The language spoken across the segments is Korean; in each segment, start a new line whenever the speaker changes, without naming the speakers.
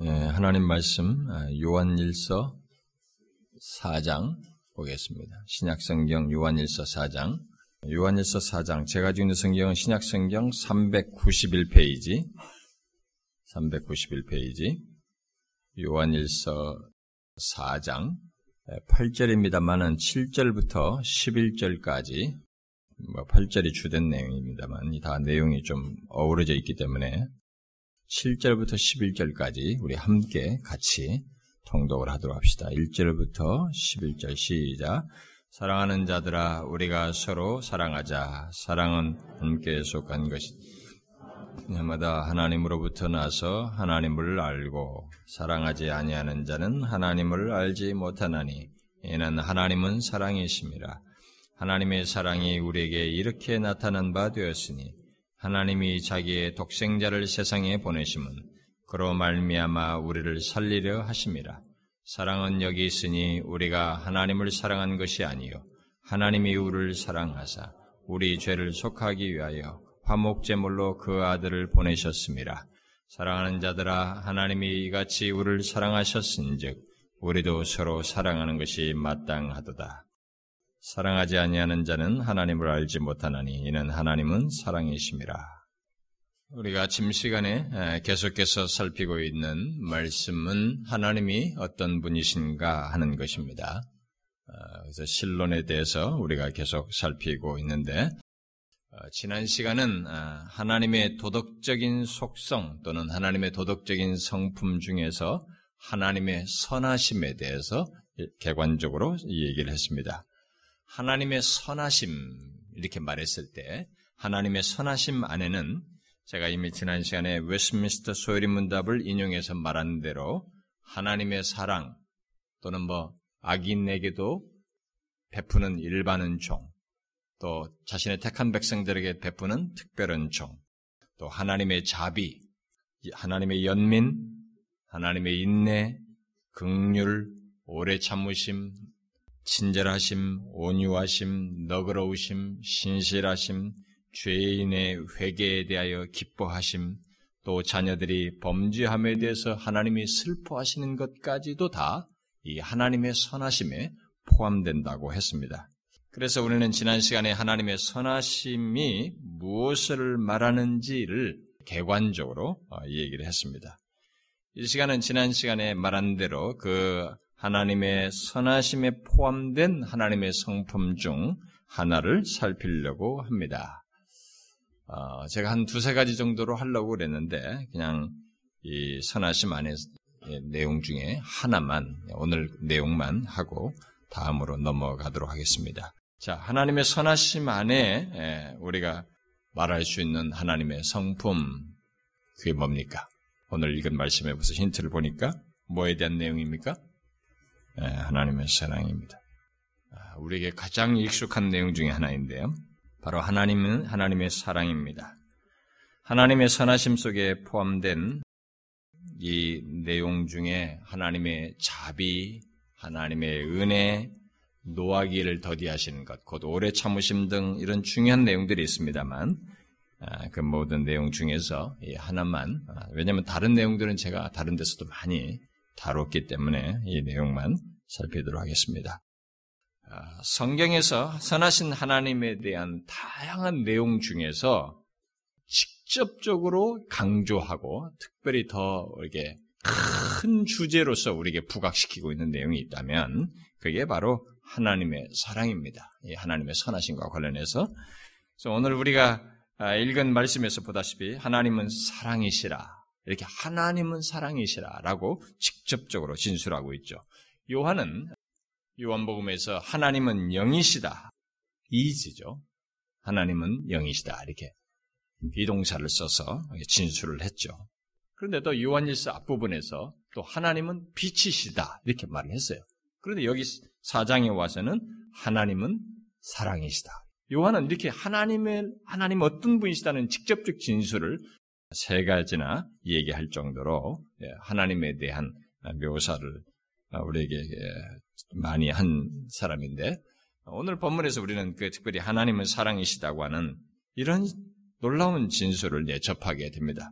예, 하나님 말씀 아, 요한일서 4장 보겠습니다. 신약성경 요한일서 4장. 요한일서 4장 제가 지고 있는 성경은 신약성경 391페이지. 391페이지. 요한일서 4장. 8절입니다만은 7절부터 11절까지 8절이 뭐 주된 내용입니다만 다 내용이 좀 어우러져 있기 때문에 7절부터 11절까지 우리 함께 같이 통독을 하도록 합시다. 1절부터 11절 시작. 사랑하는 자들아 우리가 서로 사랑하자. 사랑은 함께 속한 것이 해마다 하나님으로부터 나서 하나님을 알고 사랑하지 아니하는 자는 하나님을 알지 못하나니 이는 하나님은 사랑이심이라. 하나님의 사랑이 우리에게 이렇게 나타난 바 되었으니 하나님이 자기의 독생자를 세상에 보내심은 그로 말미암아 우리를 살리려 하심이라. 사랑은 여기 있으니 우리가 하나님을 사랑한 것이 아니요 하나님이 우리를 사랑하사 우리 죄를 속하기 위하여 화목 제물로 그 아들을 보내셨습니다. 사랑하는 자들아 하나님이 이같이 우리를 사랑하셨은즉 우리도 서로 사랑하는 것이 마땅하도다. 사랑하지 아니하는 자는 하나님을 알지 못하나니 이는 하나님은 사랑이심이라. 우리가 아침 시간에 계속해서 살피고 있는 말씀은 하나님이 어떤 분이신가 하는 것입니다. 어, 그래서 신론에 대해서 우리가 계속 살피고 있는데 어, 지난 시간은 어, 하나님의 도덕적인 속성 또는 하나님의 도덕적인 성품 중에서 하나님의 선하심에 대해서 객관적으로 얘기를 했습니다. 하나님의 선하심 이렇게 말했을 때 하나님의 선하심 안에는 제가 이미 지난 시간에 웨스민스터 소요리 문답을 인용해서 말한 대로 하나님의 사랑 또는 뭐 악인에게도 베푸는 일반 은총 또 자신의 택한 백성들에게 베푸는 특별 은총 또 하나님의 자비 하나님의 연민 하나님의 인내 극률 오래 참으심 친절하심, 온유하심, 너그러우심, 신실하심, 죄인의 회개에 대하여 기뻐하심, 또 자녀들이 범죄함에 대해서 하나님이 슬퍼하시는 것까지도 다 이 하나님의 선하심에 포함된다고 했습니다. 그래서 우리는 지난 시간에 하나님의 선하심이 무엇을 말하는지를 개관적으로 어, 얘기를 했습니다. 이 시간은 지난 시간에 말한 대로 그 하나님의 선하심에 포함된 하나님의 성품 중 하나를 살피려고 합니다. 어, 제가 한 두세 가지 정도로 하려고 그랬는데, 그냥 이 선하심 안에 내용 중에 하나만, 오늘 내용만 하고 다음으로 넘어가도록 하겠습니다. 자, 하나님의 선하심 안에 우리가 말할 수 있는 하나님의 성품, 그게 뭡니까? 오늘 읽은 말씀에 무슨 힌트를 보니까 뭐에 대한 내용입니까? 예, 하나님의 사랑입니다. 아, 우리에게 가장 익숙한 내용 중에 하나인데요. 바로 하나님은 하나님의 사랑입니다. 하나님의 선하심 속에 포함된 이 내용 중에 하나님의 자비, 하나님의 은혜, 노하기를 더디하시는 것, 곧 오래 참으심 등 이런 중요한 내용들이 있습니다만 아, 그 모든 내용 중에서 하나만 아, 왜냐하면 다른 내용들은 제가 다른 데서도 많이 다뤘기 때문에 이 내용만 살피도록 하겠습니다. 아, 성경에서 선하신 하나님에 대한 다양한 내용 중에서 직접적으로 강조하고 특별히 더 이렇게 큰 주제로서 우리에게 부각시키고 있는 내용이 있다면 그게 바로 하나님의 사랑입니다. 하나님의 선하심과 관련해서 오늘 우리가 아, 읽은 말씀에서 보다시피 하나님은 사랑이시라 이렇게 하나님은 사랑이시라라고 직접적으로 진술하고 있죠. 요한은 요한복음에서 하나님은 영이시다. 이지죠. 하나님은 영이시다. 이렇게 비동사를 써서 진술을 했죠. 그런데 또 요한일서 앞부분에서 또 하나님은 빛이시다. 이렇게 말을 했어요. 그런데 여기 사장에 와서는 하나님은 사랑이시다. 요한은 이렇게 하나님의, 하나님 어떤 분이시다는 직접적 진술을 세 가지나 얘기할 정도로 예, 하나님에 대한 묘사를 우리에게 예, 많이 한 사람인데 오늘 본문에서 우리는 그 특별히 하나님은 사랑이시다고 하는 이런 놀라운 진술을 예접하게 됩니다.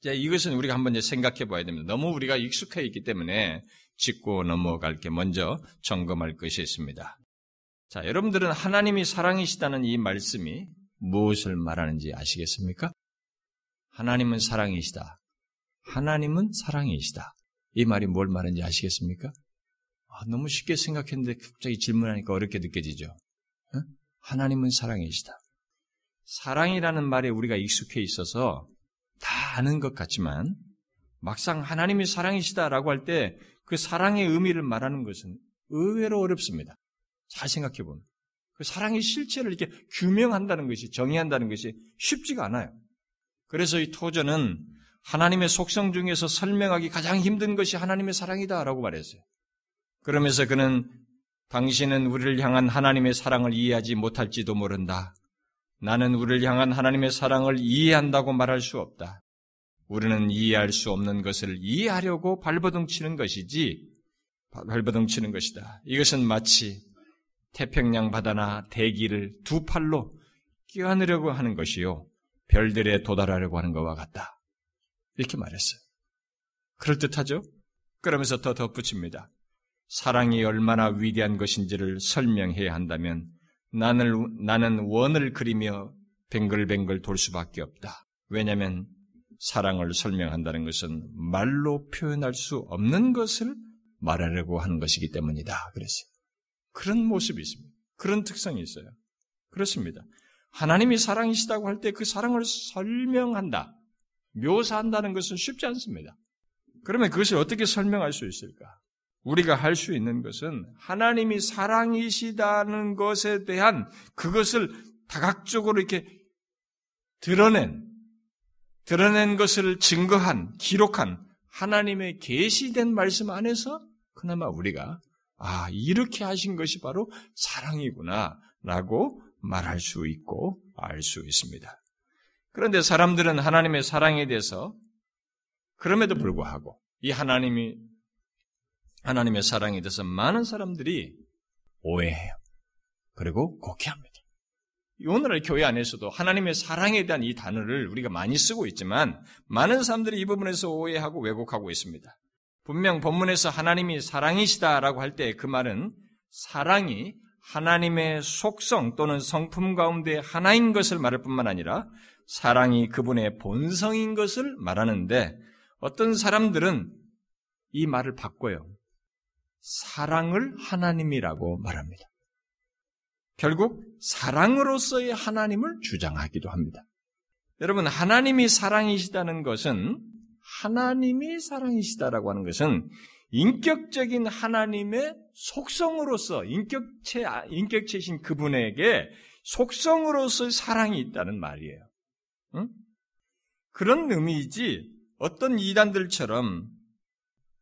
이제 이것은 우리가 한번 생각해 봐야 됩니다. 너무 우리가 익숙해 있기 때문에 짚고 넘어갈 게 먼저 점검할 것이 있습니다. 자, 여러분들은 하나님이 사랑이시다는 이 말씀이 무엇을 말하는지 아시겠습니까? 하나님은 사랑이시다. 하나님은 사랑이시다. 이 말이 뭘 말하는지 아시겠습니까? 아, 너무 쉽게 생각했는데 갑자기 질문하니까 어렵게 느껴지죠. 어? 하나님은 사랑이시다. 사랑이라는 말에 우리가 익숙해 있어서 다 아는 것 같지만 막상 하나님이 사랑이시다라고 할 때 그 사랑의 의미를 말하는 것은 의외로 어렵습니다. 잘 생각해 보면. 그 사랑의 실체를 이렇게 규명한다는 것이, 정의한다는 것이 쉽지가 않아요. 그래서 이 토저는 하나님의 속성 중에서 설명하기 가장 힘든 것이 하나님의 사랑이다라고 말했어요. 그러면서 그는 당신은 우리를 향한 하나님의 사랑을 이해하지 못할지도 모른다. 나는 우리를 향한 하나님의 사랑을 이해한다고 말할 수 없다. 우리는 이해할 수 없는 것을 이해하려고 발버둥 치는 것이지, 발버둥 치는 것이다. 이것은 마치 태평양 바다나 대기를 두 팔로 끼워내려고 하는 것이요. 별들에 도달하려고 하는 것과 같다. 이렇게 말했어요. 그럴듯하죠? 그러면서 더 덧붙입니다. 사랑이 얼마나 위대한 것인지를 설명해야 한다면 나는, 나는 원을 그리며 뱅글뱅글 돌 수밖에 없다. 왜냐하면 사랑을 설명한다는 것은 말로 표현할 수 없는 것을 말하려고 하는 것이기 때문이다. 그랬어요. 그런 모습이 있습니다. 그런 특성이 있어요. 그렇습니다. 하나님이 사랑이시다고 할 때 그 사랑을 설명한다, 묘사한다는 것은 쉽지 않습니다. 그러면 그것을 어떻게 설명할 수 있을까? 우리가 할 수 있는 것은 하나님이 사랑이시다는 것에 대한 그것을 다각적으로 이렇게 드러낸, 드러낸 것을 증거한, 기록한 하나님의 계시된 말씀 안에서 그나마 우리가 아, 이렇게 하신 것이 바로 사랑이구나 라고 말할 수 있고 알 수 있습니다. 그런데 사람들은 하나님의 사랑에 대해서 그럼에도 불구하고 이 하나님이 하나님의 사랑에 대해서 많은 사람들이 오해해요. 그리고 곡해합니다. 오늘날 교회 안에서도 하나님의 사랑에 대한 이 단어를 우리가 많이 쓰고 있지만 많은 사람들이 이 부분에서 오해하고 왜곡하고 있습니다. 분명 본문에서 하나님이 사랑이시다라고 할 때 그 말은 사랑이 하나님의 속성 또는 성품 가운데 하나인 것을 말할 뿐만 아니라 사랑이 그분의 본성인 것을 말하는데 어떤 사람들은 이 말을 바꿔요. 사랑을 하나님이라고 말합니다. 결국 사랑으로서의 하나님을 주장하기도 합니다. 여러분, 하나님이 사랑이시다는 것은 하나님이 사랑이시다라고 하는 것은 인격적인 하나님의 속성으로서 인격체 인격체신 그분에게 속성으로서 사랑이 있다는 말이에요. 응? 그런 의미이지 어떤 이단들처럼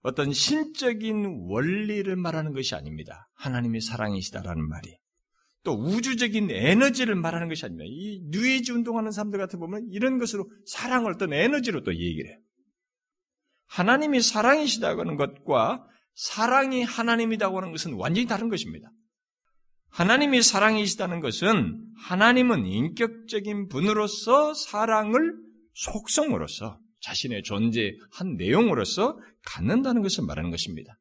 어떤 신적인 원리를 말하는 것이 아닙니다. 하나님이 사랑이시다라는 말이. 또 우주적인 에너지를 말하는 것이 아닙니다. 이 뉴에이지 운동하는 사람들 같은 보면 이런 것으로 사랑을 어떤 에너지로 또 얘기를 해요. 하나님이 사랑이시다고 하는 것과 사랑이 하나님이라고 하는 것은 완전히 다른 것입니다. 하나님이 사랑이시다는 것은 하나님은 인격적인 분으로서 사랑을 속성으로서 자신의 존재 한 내용으로서 갖는다는 것을 말하는 것입니다.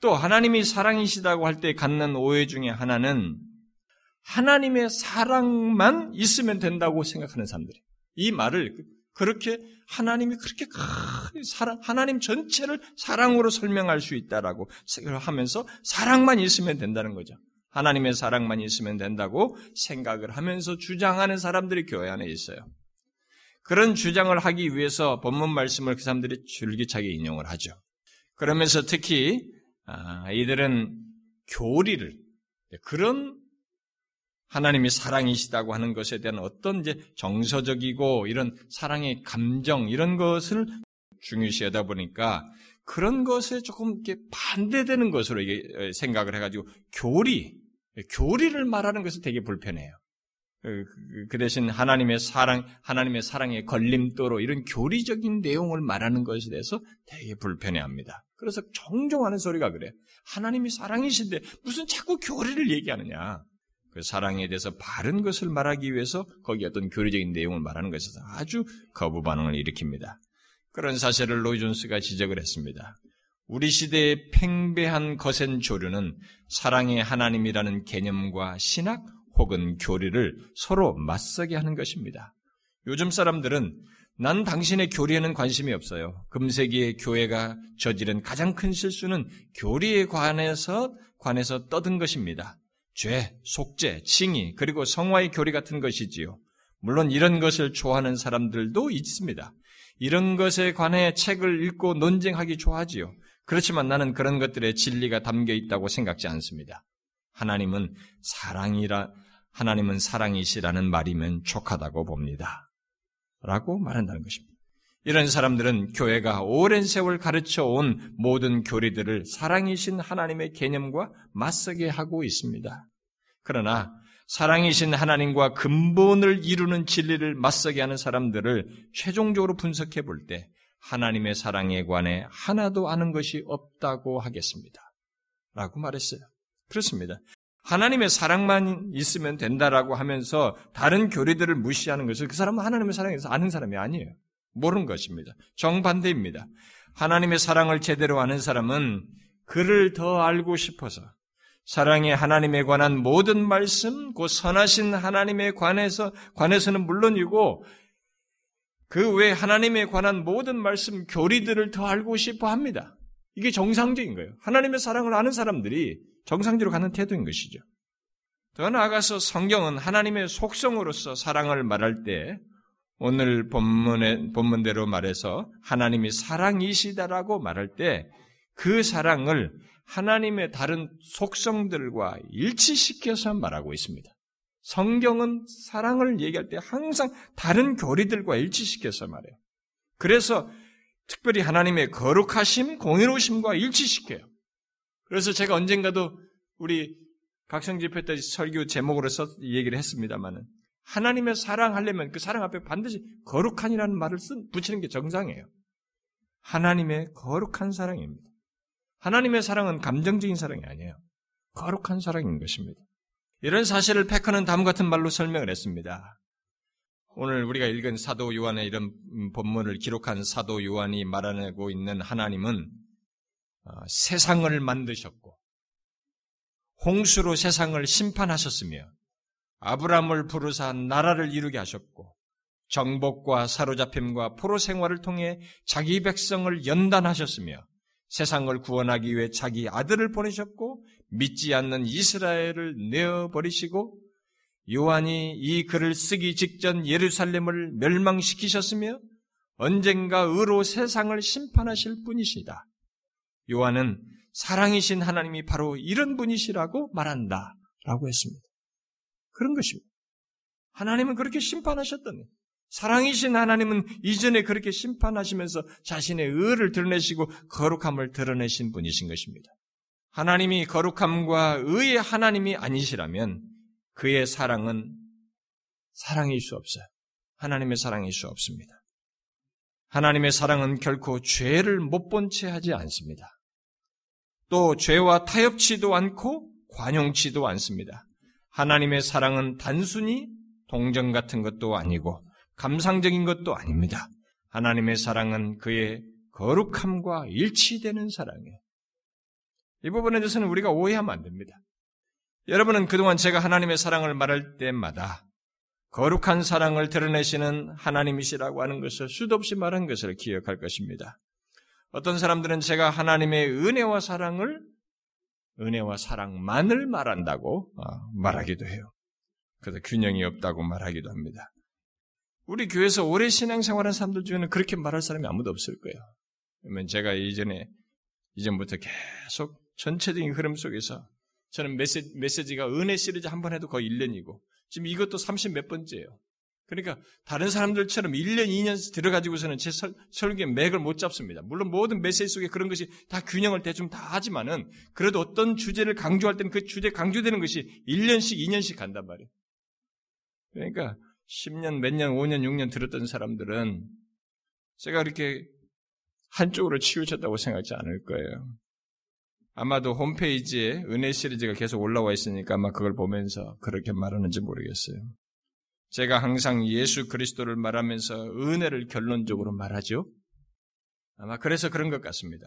또 하나님이 사랑이시다고 할 때 갖는 오해 중에 하나는 하나님의 사랑만 있으면 된다고 생각하는 사람들이 이 말을 그렇게 하나님이 그렇게 사랑, 하나님 전체를 사랑으로 설명할 수 있다라고 하면서 사랑만 있으면 된다는 거죠. 하나님의 사랑만 있으면 된다고 생각을 하면서 주장하는 사람들이 교회 안에 있어요. 그런 주장을 하기 위해서 본문 말씀을 그 사람들이 줄기차게 인용을 하죠. 그러면서 특히 아, 이들은 교리를 그런 하나님이 사랑이시다고 하는 것에 대한 어떤 이제 정서적이고 이런 사랑의 감정 이런 것을 중요시하다 보니까 그런 것에 조금 이렇게 반대되는 것으로 이게 생각을 해가지고 교리, 교리를 말하는 것은 되게 불편해요. 그, 그, 그 대신 하나님의 사랑, 하나님의 사랑의 걸림돌로 이런 교리적인 내용을 말하는 것에 대해서 되게 불편해합니다. 그래서 종종 하는 소리가 그래. 하나님이 사랑이신데 무슨 자꾸 교리를 얘기하느냐. 그 사랑에 대해서 바른 것을 말하기 위해서 거기 어떤 교리적인 내용을 말하는 것에서 아주 거부 반응을 일으킵니다. 그런 사실을 로이 존스가 지적을 했습니다. 우리 시대의 팽배한 거센 조류는 사랑의 하나님이라는 개념과 신학 혹은 교리를 서로 맞서게 하는 것입니다. 요즘 사람들은 난 당신의 교리에는 관심이 없어요. 금세기의 교회가 저지른 가장 큰 실수는 교리에 관해서 관해서 떠든 것입니다. 죄, 속죄, 칭의, 그리고 성화의 교리 같은 것이지요. 물론 이런 것을 좋아하는 사람들도 있습니다. 이런 것에 관해 책을 읽고 논쟁하기 좋아하지요. 그렇지만 나는 그런 것들의 진리가 담겨 있다고 생각지 않습니다. 하나님은 사랑이라, 하나님은 사랑이시라는 말이면 족하다고 봅니다. 라고 말한다는 것입니다. 이런 사람들은 교회가 오랜 세월 가르쳐 온 모든 교리들을 사랑이신 하나님의 개념과 맞서게 하고 있습니다. 그러나 사랑이신 하나님과 근본을 이루는 진리를 맞서게 하는 사람들을 최종적으로 분석해 볼 때 하나님의 사랑에 관해 하나도 아는 것이 없다고 하겠습니다. 라고 말했어요. 그렇습니다. 하나님의 사랑만 있으면 된다라고 하면서 다른 교리들을 무시하는 것을 그 사람은 하나님의 사랑에서 아는 사람이 아니에요. 모르는 것입니다. 정반대입니다. 하나님의 사랑을 제대로 아는 사람은 그를 더 알고 싶어서 사랑의 하나님에 관한 모든 말씀, 그 선하신 하나님에 관해서 관해서는 물론이고 그 외 하나님에 관한 모든 말씀 교리들을 더 알고 싶어 합니다. 이게 정상적인 거예요. 하나님의 사랑을 아는 사람들이 정상적으로 가는 태도인 것이죠. 더 나아가서 성경은 하나님의 속성으로서 사랑을 말할 때 오늘 본문의, 본문대로 말해서 하나님이 사랑이시다라고 말할 때 그 사랑을 하나님의 다른 속성들과 일치시켜서 말하고 있습니다. 성경은 사랑을 얘기할 때 항상 다른 교리들과 일치시켜서 말해요. 그래서 특별히 하나님의 거룩하심, 공의로우심과 일치시켜요. 그래서 제가 언젠가도 우리 각성 집회 때 설교 제목으로 써 얘기를 했습니다만은 하나님의 사랑하려면 그 사랑 앞에 반드시 거룩한이라는 말을 쓴, 붙이는 게 정상이에요. 하나님의 거룩한 사랑입니다. 하나님의 사랑은 감정적인 사랑이 아니에요. 거룩한 사랑인 것입니다. 이런 사실을 패커는 다음 같은 말로 설명을 했습니다. 오늘 우리가 읽은 사도 요한의 이런 본문을 기록한 사도 요한이 말하고 있는 하나님은 어, 세상을 만드셨고 홍수로 세상을 심판하셨으며 아브라함을 부르사 나라를 이루게 하셨고 정복과 사로잡힘과 포로 생활을 통해 자기 백성을 연단하셨으며 세상을 구원하기 위해 자기 아들을 보내셨고 믿지 않는 이스라엘을 내어 버리시고 요한이 이 글을 쓰기 직전 예루살렘을 멸망시키셨으며 언젠가 의로 세상을 심판하실 분이시다. 요한은 사랑이신 하나님이 바로 이런 분이시라고 말한다. 라고 했습니다. 그런 것입니다. 하나님은 그렇게 심판하셨더니 사랑이신 하나님은 이전에 그렇게 심판하시면서 자신의 의를 드러내시고 거룩함을 드러내신 분이신 것입니다. 하나님이 거룩함과 의의 하나님이 아니시라면 그의 사랑은 사랑일 수 없어요. 하나님의 사랑일 수 없습니다. 하나님의 사랑은 결코 죄를 못 본 채 하지 않습니다. 또 죄와 타협치도 않고 관용치도 않습니다. 하나님의 사랑은 단순히 동정 같은 것도 아니고 감상적인 것도 아닙니다. 하나님의 사랑은 그의 거룩함과 일치되는 사랑이에요. 이 부분에 대해서는 우리가 오해하면 안 됩니다. 여러분은 그동안 제가 하나님의 사랑을 말할 때마다 거룩한 사랑을 드러내시는 하나님이시라고 하는 것을 수도 없이 말한 것을 기억할 것입니다. 어떤 사람들은 제가 하나님의 은혜와 사랑을 은혜와 사랑만을 말한다고 어, 말하기도 해요. 그래서 균형이 없다고 말하기도 합니다. 우리 교회에서 오래 신앙생활한 사람들 중에는 그렇게 말할 사람이 아무도 없을 거예요. 그러면 제가 이전에 이전부터 계속 전체적인 흐름 속에서 저는 메시지, 메시지가 은혜 시리즈 한 번 해도 거의 1년이고 지금 이것도 30 몇 번째예요. 그러니까 다른 사람들처럼 1년, 2년 들어가지고서는 제 설, 설교의 맥을 못 잡습니다. 물론 모든 메시지 속에 그런 것이 다 균형을 대충 다 하지만은 그래도 어떤 주제를 강조할 때는 그 주제 강조되는 것이 1년씩, 2년씩 간단 말이에요. 그러니까 10년, 몇 년, 5년, 6년 들었던 사람들은 제가 그렇게 한쪽으로 치우쳤다고 생각하지 않을 거예요. 아마도 홈페이지에 은혜 시리즈가 계속 올라와 있으니까 아마 그걸 보면서 그렇게 말하는지 모르겠어요. 제가 항상 예수 그리스도를 말하면서 은혜를 결론적으로 말하죠. 아마 그래서 그런 것 같습니다.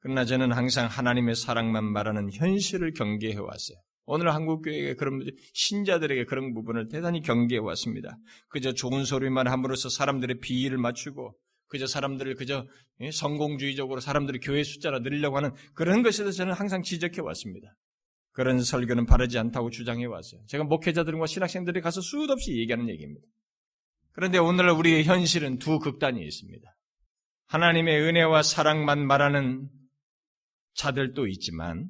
그러나 저는 항상 하나님의 사랑만 말하는 현실을 경계해 왔어요. 오늘 한국교회에 그런 신자들에게 그런 부분을 대단히 경계해 왔습니다. 그저 좋은 소리만 함으로써 사람들의 비위를 맞추고 그저 사람들을 그저 예, 성공주의적으로 사람들의 교회 숫자를 늘리려고 하는 그런 것에 대해서 저는 항상 지적해 왔습니다. 그런 설교는 바르지 않다고 주장해 왔어요. 제가 목회자들과 신학생들이 가서 수도 없이 얘기하는 얘기입니다. 그런데 오늘 우리의 현실은 두 극단이 있습니다. 하나님의 은혜와 사랑만 말하는 자들도 있지만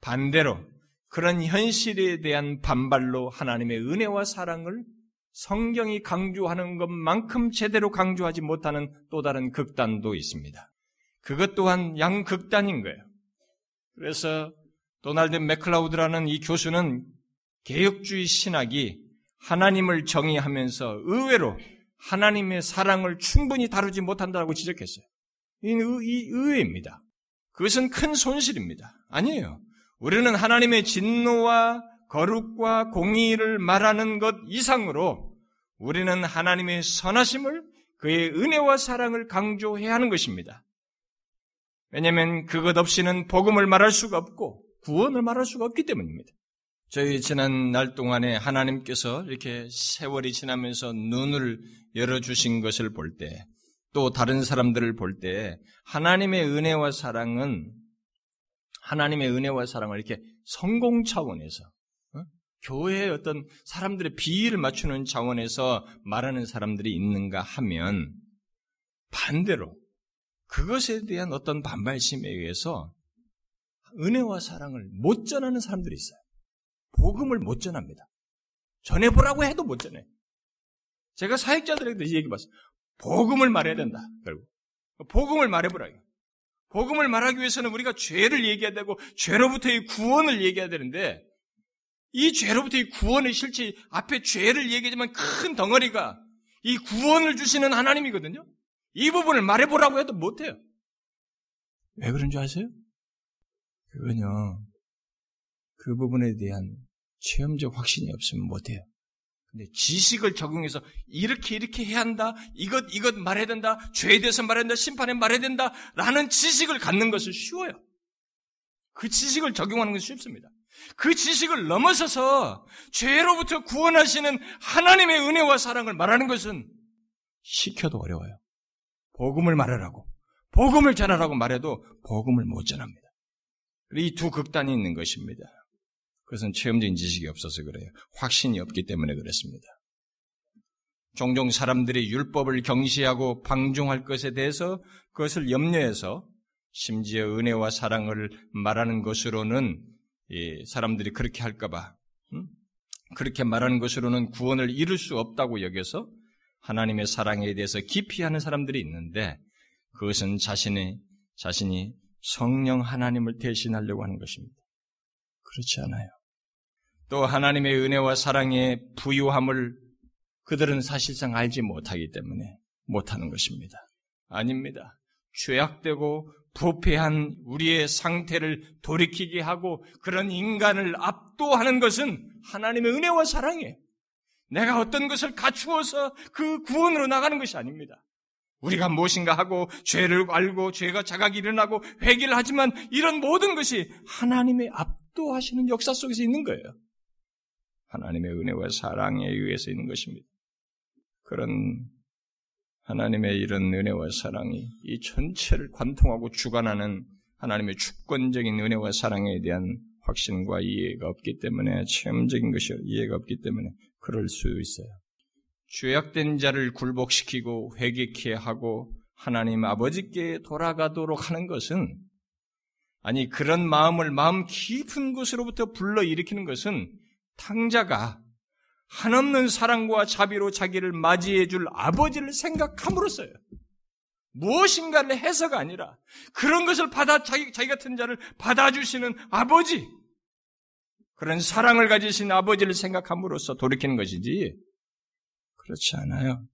반대로 그런 현실에 대한 반발로 하나님의 은혜와 사랑을 성경이 강조하는 것만큼 제대로 강조하지 못하는 또 다른 극단도 있습니다. 그것 또한 양극단인 거예요. 그래서 도널드 맥클라우드라는 이 교수는 개혁주의 신학이 하나님을 정의하면서 의외로 하나님의 사랑을 충분히 다루지 못한다고 지적했어요. 이, 이 의외입니다. 그것은 큰 손실입니다. 아니에요. 우리는 하나님의 진노와 거룩과 공의를 말하는 것 이상으로 우리는 하나님의 선하심을 그의 은혜와 사랑을 강조해야 하는 것입니다. 왜냐하면 그것 없이는 복음을 말할 수가 없고 구원을 말할 수가 없기 때문입니다. 저희 지난 날 동안에 하나님께서 이렇게 세월이 지나면서 눈을 열어주신 것을 볼 때, 또 다른 사람들을 볼 때, 하나님의 은혜와 사랑은, 하나님의 은혜와 사랑을 이렇게 성공 차원에서, 어? 교회의 어떤 사람들의 비위를 맞추는 차원에서 말하는 사람들이 있는가 하면, 반대로, 그것에 대한 어떤 반발심에 의해서 은혜와 사랑을 못 전하는 사람들이 있어요. 복음을 못 전합니다. 전해보라고 해도 못 전해. 제가 사역자들에게도 이 얘기 봤어요. 복음을 말해야 된다. 결국 복음을 말해보라. 복음을 말하기 위해서는 우리가 죄를 얘기해야 되고 죄로부터의 구원을 얘기해야 되는데 이 죄로부터의 구원의 실체 앞에 죄를 얘기하지만 큰 덩어리가 이 구원을 주시는 하나님이거든요. 이 부분을 말해보라고 해도 못해요. 왜 그런 줄 아세요? 그건요, 그 부분에 대한 체험적 확신이 없으면 못해요. 근데 지식을 적용해서 이렇게 이렇게 해야 한다, 이것 이것 말해야 된다, 죄에 대해서 말해야 된다, 심판에 말해야 된다, 라는 지식을 갖는 것은 쉬워요. 그 지식을 적용하는 것은 쉽습니다. 그 지식을 넘어서서 죄로부터 구원하시는 하나님의 은혜와 사랑을 말하는 것은 시켜도 어려워요. 복음을 말하라고, 복음을 전하라고 말해도 복음을 못 전합니다. 이 두 극단이 있는 것입니다. 그것은 체험적인 지식이 없어서 그래요. 확신이 없기 때문에 그렇습니다. 종종 사람들이 율법을 경시하고 방종할 것에 대해서 그것을 염려해서 심지어 은혜와 사랑을 말하는 것으로는 사람들이 그렇게 할까봐 음? 그렇게 말하는 것으로는 구원을 이룰 수 없다고 여겨서 하나님의 사랑에 대해서 깊이 하는 사람들이 있는데 그것은 자신의 자신이 성령 하나님을 대신하려고 하는 것입니다. 그렇지 않아요. 또 하나님의 은혜와 사랑의 부유함을 그들은 사실상 알지 못하기 때문에 못하는 것입니다. 아닙니다. 죄악되고 부패한 우리의 상태를 돌이키게 하고 그런 인간을 압도하는 것은 하나님의 은혜와 사랑이에요. 내가 어떤 것을 갖추어서 그 구원으로 나가는 것이 아닙니다. 우리가 무엇인가 하고 죄를 알고 죄가 자각이 일어나고 회개를 하지만 이런 모든 것이 하나님의 압도하시는 역사 속에서 있는 거예요. 하나님의 은혜와 사랑에 의해서 있는 것입니다. 그런 하나님의 이런 은혜와 사랑이 이 전체를 관통하고 주관하는 하나님의 주권적인 은혜와 사랑에 대한 확신과 이해가 없기 때문에 체험적인 것이 이해가 없기 때문에 그럴 수 있어요. 죄악된 자를 굴복시키고 회개케 하고 하나님 아버지께 돌아가도록 하는 것은 아니 그런 마음을 마음 깊은 곳으로부터 불러 일으키는 것은 탕자가 한없는 사랑과 자비로 자기를 맞이해 줄 아버지를 생각함으로써요. 무엇인가를 해서가 아니라 그런 것을 받아 자기, 자기 같은 자를 받아주시는 아버지 그런 사랑을 가지신 아버지를 생각함으로써 돌이키는 것이지 그렇지 않아요.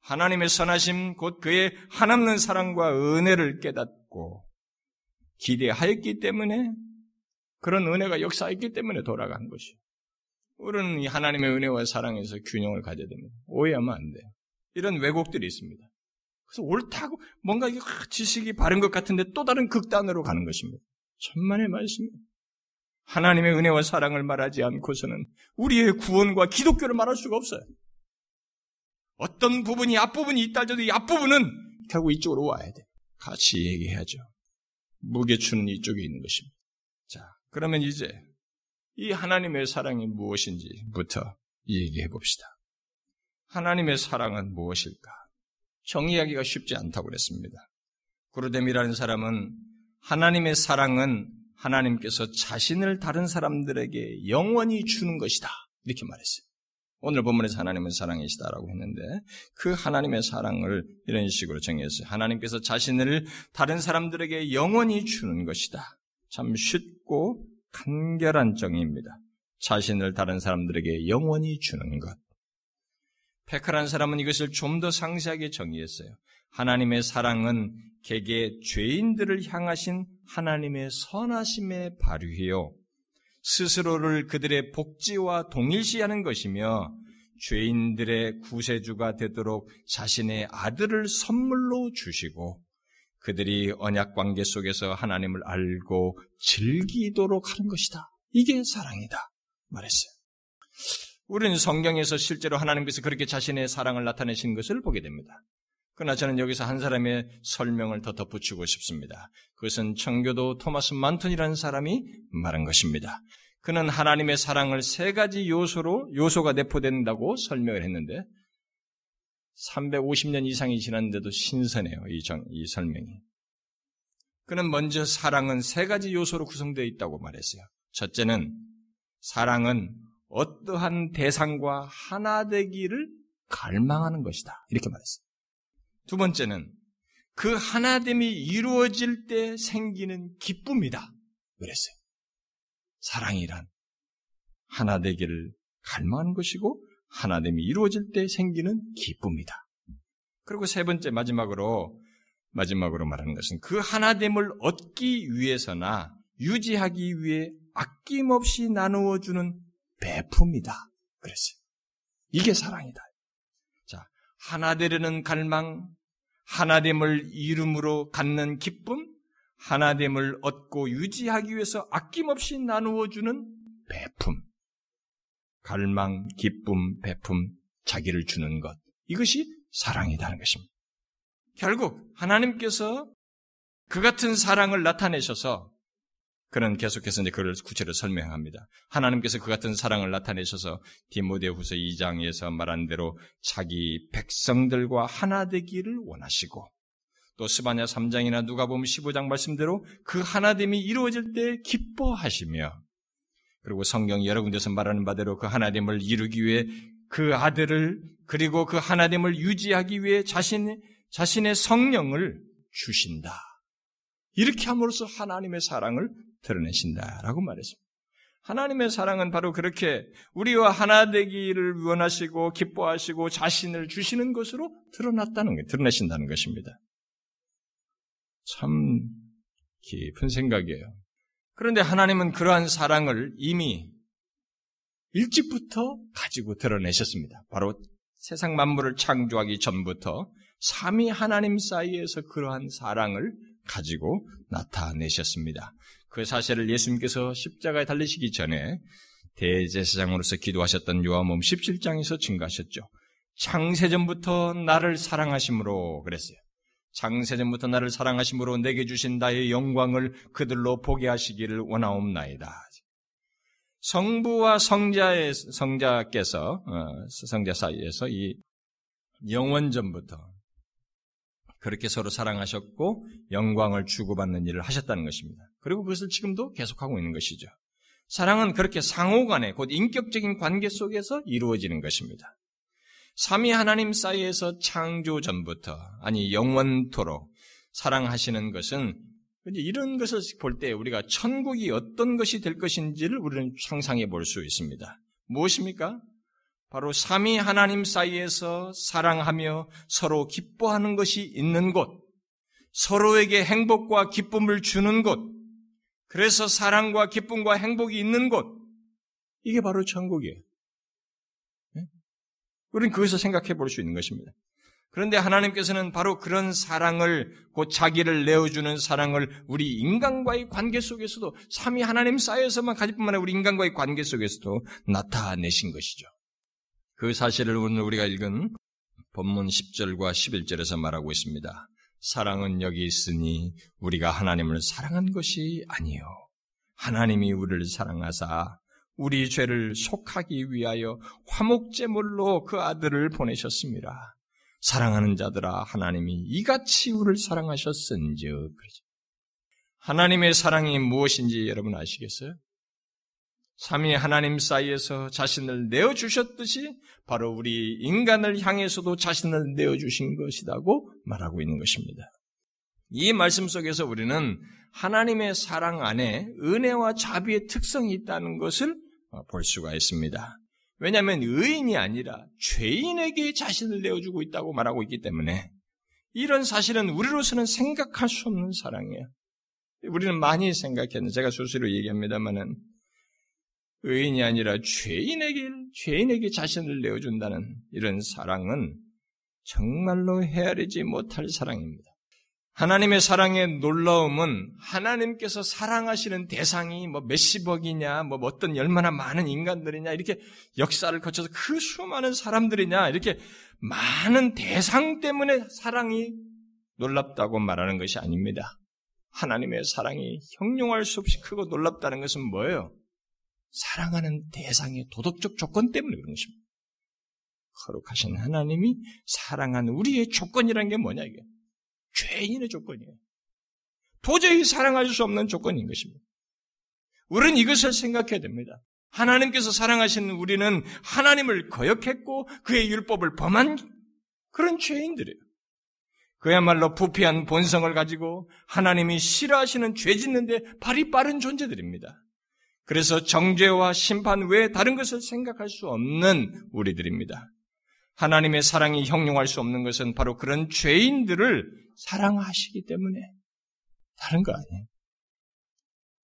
하나님의 선하심 곧 그의 한없는 사랑과 은혜를 깨닫고 기대하였기 때문에 그런 은혜가 역사했기 때문에 돌아간 것이요. 우리는 이 하나님의 은혜와 사랑에서 균형을 가져야 됩니다. 오해하면 안 돼요. 이런 왜곡들이 있습니다. 그래서 옳다고 뭔가 이게 지식이 바른 것 같은데 또 다른 극단으로 가는 것입니다. 천만의 말씀입니다. 하나님의 은혜와 사랑을 말하지 않고서는 우리의 구원과 기독교를 말할 수가 없어요. 어떤 부분이 앞부분이 있다 할지라도 이 앞부분은 결국 이쪽으로 와야 돼. 같이 얘기해야죠. 무게추는 이쪽에 있는 것입니다. 자, 그러면 이제 이 하나님의 사랑이 무엇인지부터 얘기해 봅시다. 하나님의 사랑은 무엇일까? 정의하기가 쉽지 않다고 그랬습니다. 구르뎀이라는 사람은 하나님의 사랑은 하나님께서 자신을 다른 사람들에게 영원히 주는 것이다. 이렇게 말했어요. 오늘 본문에서 하나님은 사랑이시다라고 했는데 그 하나님의 사랑을 이런 식으로 정의했어요. 하나님께서 자신을 다른 사람들에게 영원히 주는 것이다. 참 쉽고 간결한 정의입니다. 자신을 다른 사람들에게 영원히 주는 것. 페크란 사람은 이것을 좀 더 상세하게 정의했어요. 하나님의 사랑은 개개 죄인들을 향하신 하나님의 선하심의 발휘요. 스스로를 그들의 복지와 동일시하는 것이며 죄인들의 구세주가 되도록 자신의 아들을 선물로 주시고 그들이 언약 관계 속에서 하나님을 알고 즐기도록 하는 것이다. 이게 사랑이다. 말했어요. 우리는 성경에서 실제로 하나님께서 그렇게 자신의 사랑을 나타내신 것을 보게 됩니다. 그러나 저는 여기서 한 사람의 설명을 더 덧붙이고 싶습니다. 그것은 청교도 토마스 만톤이라는 사람이 말한 것입니다. 그는 하나님의 사랑을 세 가지 요소로 요소가 내포된다고 설명을 했는데 350년 이상이 지났는데도 신선해요. 이, 정, 이 설명이. 그는 먼저 사랑은 세 가지 요소로 구성되어 있다고 말했어요. 첫째는 사랑은 어떠한 대상과 하나 되기를 갈망하는 것이다. 이렇게 말했어요. 두 번째는 그 하나됨이 이루어질 때 생기는 기쁨이다. 그랬어요. 사랑이란 하나 되기를 갈망하는 것이고 하나됨이 이루어질 때 생기는 기쁨이다. 그리고 세 번째 마지막으로 마지막으로 말하는 것은 그 하나됨을 얻기 위해서나 유지하기 위해 아낌없이 나누어 주는 배품이다. 그랬어요. 이게 사랑이다. 자, 하나 되려는 갈망, 하나됨을 이름으로 갖는 기쁨, 하나됨을 얻고 유지하기 위해서 아낌없이 나누어 주는 배품. 갈망, 기쁨, 배품, 자기를 주는 것. 이것이 사랑이라는 것입니다. 결국 하나님께서 그 같은 사랑을 나타내셔서 그는 계속해서 이제 그걸 구체로 설명합니다. 하나님께서 그 같은 사랑을 나타내셔서 디모데후서 2장에서 말한 대로 자기 백성들과 하나 되기를 원하시고 또 스바냐 3장이나 누가 보면 15장 말씀대로 그 하나됨이 이루어질 때 기뻐하시며 그리고 성경 여러 군데서 말하는 바대로 그 하나됨을 이루기 위해 그 아들을 그리고 그 하나됨을 유지하기 위해 자신, 자신의 성령을 주신다. 이렇게 함으로써 하나님의 사랑을 드러내신다라고 말했습니다. 하나님의 사랑은 바로 그렇게 우리와 하나 되기를 원하시고 기뻐하시고 자신을 주시는 것으로 드러났다는 거 드러내신다는 것입니다. 참 깊은 생각이에요. 그런데 하나님은 그러한 사랑을 이미 일찍부터 가지고 드러내셨습니다. 바로 세상 만물을 창조하기 전부터 삼위 하나님 사이에서 그러한 사랑을 가지고 나타내셨습니다. 그 사실을 예수님께서 십자가에 달리시기 전에 대제사장으로서 기도하셨던 요한복음 17장에서 증가하셨죠. 창세전부터 나를 사랑하심으로 그랬어요. 장세전부터 나를 사랑하심으로 내게 주신 나의 영광을 그들로 보게 하시기를 원하옵나이다. 성부와 성자의 성자께서 어, 성자 사이에서 이 영원전부터 그렇게 서로 사랑하셨고 영광을 주고받는 일을 하셨다는 것입니다. 그리고 그것을 지금도 계속하고 있는 것이죠. 사랑은 그렇게 상호 간에 곧 인격적인 관계 속에서 이루어지는 것입니다. 삼위 하나님 사이에서 창조 전부터 아니 영원토록 사랑하시는 것은 이런 것을 볼 때 우리가 천국이 어떤 것이 될 것인지를 우리는 상상해 볼 수 있습니다. 무엇입니까? 바로 삼위 하나님 사이에서 사랑하며 서로 기뻐하는 것이 있는 곳, 서로에게 행복과 기쁨을 주는 곳, 그래서 사랑과 기쁨과 행복이 있는 곳, 이게 바로 천국이에요. 우리는 그것을 생각해 볼 수 있는 것입니다. 그런데 하나님께서는 바로 그런 사랑을 곧 자기를 내어주는 사랑을 우리 인간과의 관계 속에서도 삼위 하나님 사이에서만 가질 뿐만 아니라 우리 인간과의 관계 속에서도 나타내신 것이죠. 그 사실을 오늘 우리가 읽은 본문 10절과 11절에서 말하고 있습니다. 사랑은 여기 있으니 우리가 하나님을 사랑한 것이 아니요. 하나님이 우리를 사랑하사 우리 죄를 속하기 위하여 화목제물로 그 아들을 보내셨습니다. 사랑하는 자들아 하나님이 이같이 우리를 사랑하셨은즉. 하나님의 사랑이 무엇인지 여러분 아시겠어요? 삼위 하나님 사이에서 자신을 내어 주셨듯이 바로 우리 인간을 향해서도 자신을 내어 주신 것이라고 말하고 있는 것입니다. 이 말씀 속에서 우리는 하나님의 사랑 안에 은혜와 자비의 특성이 있다는 것을 볼 수가 있습니다. 왜냐하면 의인이 아니라 죄인에게 자신을 내어주고 있다고 말하고 있기 때문에 이런 사실은 우리로서는 생각할 수 없는 사랑이에요. 우리는 많이 생각했는데 제가 수시로 얘기합니다만은 의인이 아니라 죄인에게 죄인에게 자신을 내어준다는 이런 사랑은 정말로 헤아리지 못할 사랑입니다. 하나님의 사랑의 놀라움은 하나님께서 사랑하시는 대상이 뭐 몇십억이냐, 뭐 어떤 얼마나 많은 인간들이냐, 이렇게 역사를 거쳐서 그 수많은 사람들이냐, 이렇게 많은 대상 때문에 사랑이 놀랍다고 말하는 것이 아닙니다. 하나님의 사랑이 형용할 수 없이 크고 놀랍다는 것은 뭐예요? 사랑하는 대상의 도덕적 조건 때문에 그런 것입니다. 거룩하신 하나님이 사랑하는 우리의 조건이라는 게 뭐냐, 이게? 죄인의 조건이에요. 도저히 사랑할 수 없는 조건인 것입니다. 우리는 이것을 생각해야 됩니다. 하나님께서 사랑하시는 우리는 하나님을 거역했고 그의 율법을 범한 그런 죄인들이에요. 그야말로 부패한 본성을 가지고 하나님이 싫어하시는 죄 짓는데 발이 빠른 존재들입니다. 그래서 정죄와 심판 외에 다른 것을 생각할 수 없는 우리들입니다. 하나님의 사랑이 형용할 수 없는 것은 바로 그런 죄인들을 사랑하시기 때문에 다른 거 아니에요.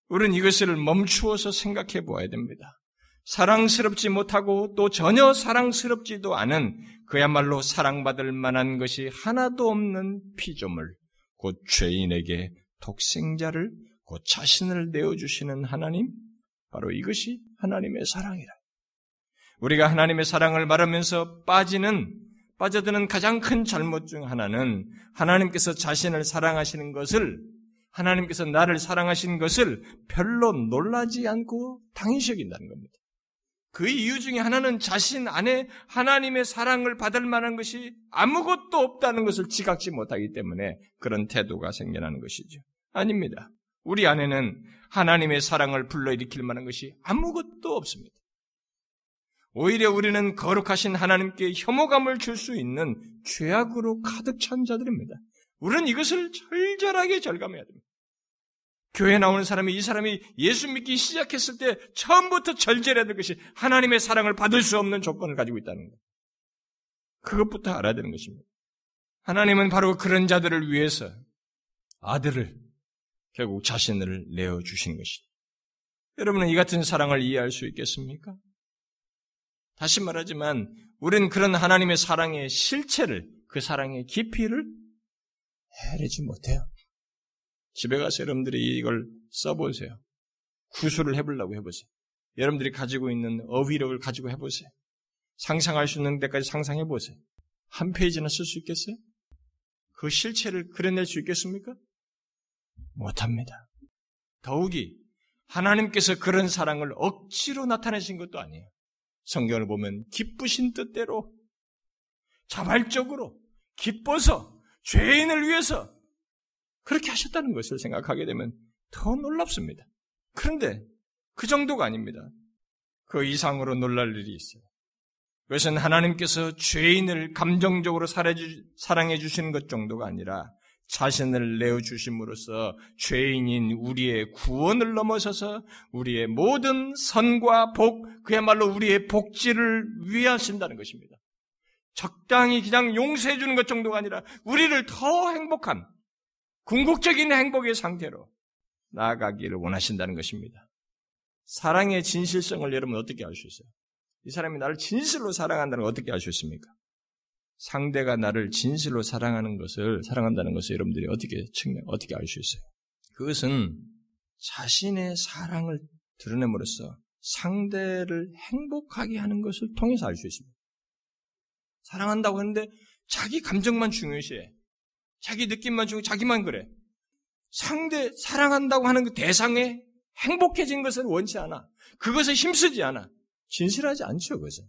우리는 이것을 멈추어서 생각해 보아야 됩니다. 사랑스럽지 못하고 또 전혀 사랑스럽지도 않은 그야말로 사랑받을 만한 것이 하나도 없는 피조물, 곧 죄인에게 독생자를 곧 자신을 내어주시는 하나님, 바로 이것이 하나님의 사랑이라. 우리가 하나님의 사랑을 말하면서 빠지는 빠져드는 가장 큰 잘못 중 하나는 하나님께서 자신을 사랑하시는 것을 하나님께서 나를 사랑하신 것을 별로 놀라지 않고 당연시 여긴다는 겁니다. 그 이유 중에 하나는 자신 안에 하나님의 사랑을 받을 만한 것이 아무것도 없다는 것을 지각지 못하기 때문에 그런 태도가 생겨나는 것이죠. 아닙니다. 우리 안에는 하나님의 사랑을 불러일으킬 만한 것이 아무것도 없습니다. 오히려 우리는 거룩하신 하나님께 혐오감을 줄 수 있는 죄악으로 가득 찬 자들입니다. 우리는 이것을 절절하게 절감해야 됩니다. 교회 나오는 사람이 이 사람이 예수 믿기 시작했을 때 처음부터 절제해야 될 것이 하나님의 사랑을 받을 수 없는 조건을 가지고 있다는 것. 그것부터 알아야 되는 것입니다. 하나님은 바로 그런 자들을 위해서 아들을 결국 자신을 내어 주신 것이다. 여러분은 이 같은 사랑을 이해할 수 있겠습니까? 다시 말하지만 우리는 그런 하나님의 사랑의 실체를 그 사랑의 깊이를 헤아리지 못해요. 집에 가서 여러분들이 이걸 써보세요. 구술을 해보려고 해보세요. 여러분들이 가지고 있는 어휘력을 가지고 해보세요. 상상할 수 있는 데까지 상상해보세요. 한 페이지나 쓸 수 있겠어요? 그 실체를 그려낼 수 있겠습니까? 못합니다. 더욱이 하나님께서 그런 사랑을 억지로 나타내신 것도 아니에요. 성경을 보면 기쁘신 뜻대로 자발적으로 기뻐서 죄인을 위해서 그렇게 하셨다는 것을 생각하게 되면 더 놀랍습니다. 그런데 그 정도가 아닙니다. 그 이상으로 놀랄 일이 있어요. 그것은 하나님께서 죄인을 감정적으로 사랑해 주시는 것 정도가 아니라 자신을 내어 주심으로써 죄인인 우리의 구원을 넘어서서 우리의 모든 선과 복, 그야말로 우리의 복지를 위하신다는 것입니다. 적당히 그냥 용서해 주는 것 정도가 아니라 우리를 더 행복한 궁극적인 행복의 상태로 나아가기를 원하신다는 것입니다. 사랑의 진실성을 여러분 어떻게 알 수 있어요? 이 사람이 나를 진실로 사랑한다는 걸 어떻게 알 수 있습니까? 상대가 나를 진실로 사랑하는 것을 사랑한다는 것을 여러분들이 어떻게 측면 어떻게 알 수 있어요? 그것은 자신의 사랑을 드러냄으로써 상대를 행복하게 하는 것을 통해서 알 수 있습니다. 사랑한다고 하는데 자기 감정만 중요시해. 자기 느낌만 중요, 자기만 그래. 상대 사랑한다고 하는 그 대상에 행복해진 것을 원치 않아. 그것을 힘쓰지 않아. 진실하지 않죠, 그것은.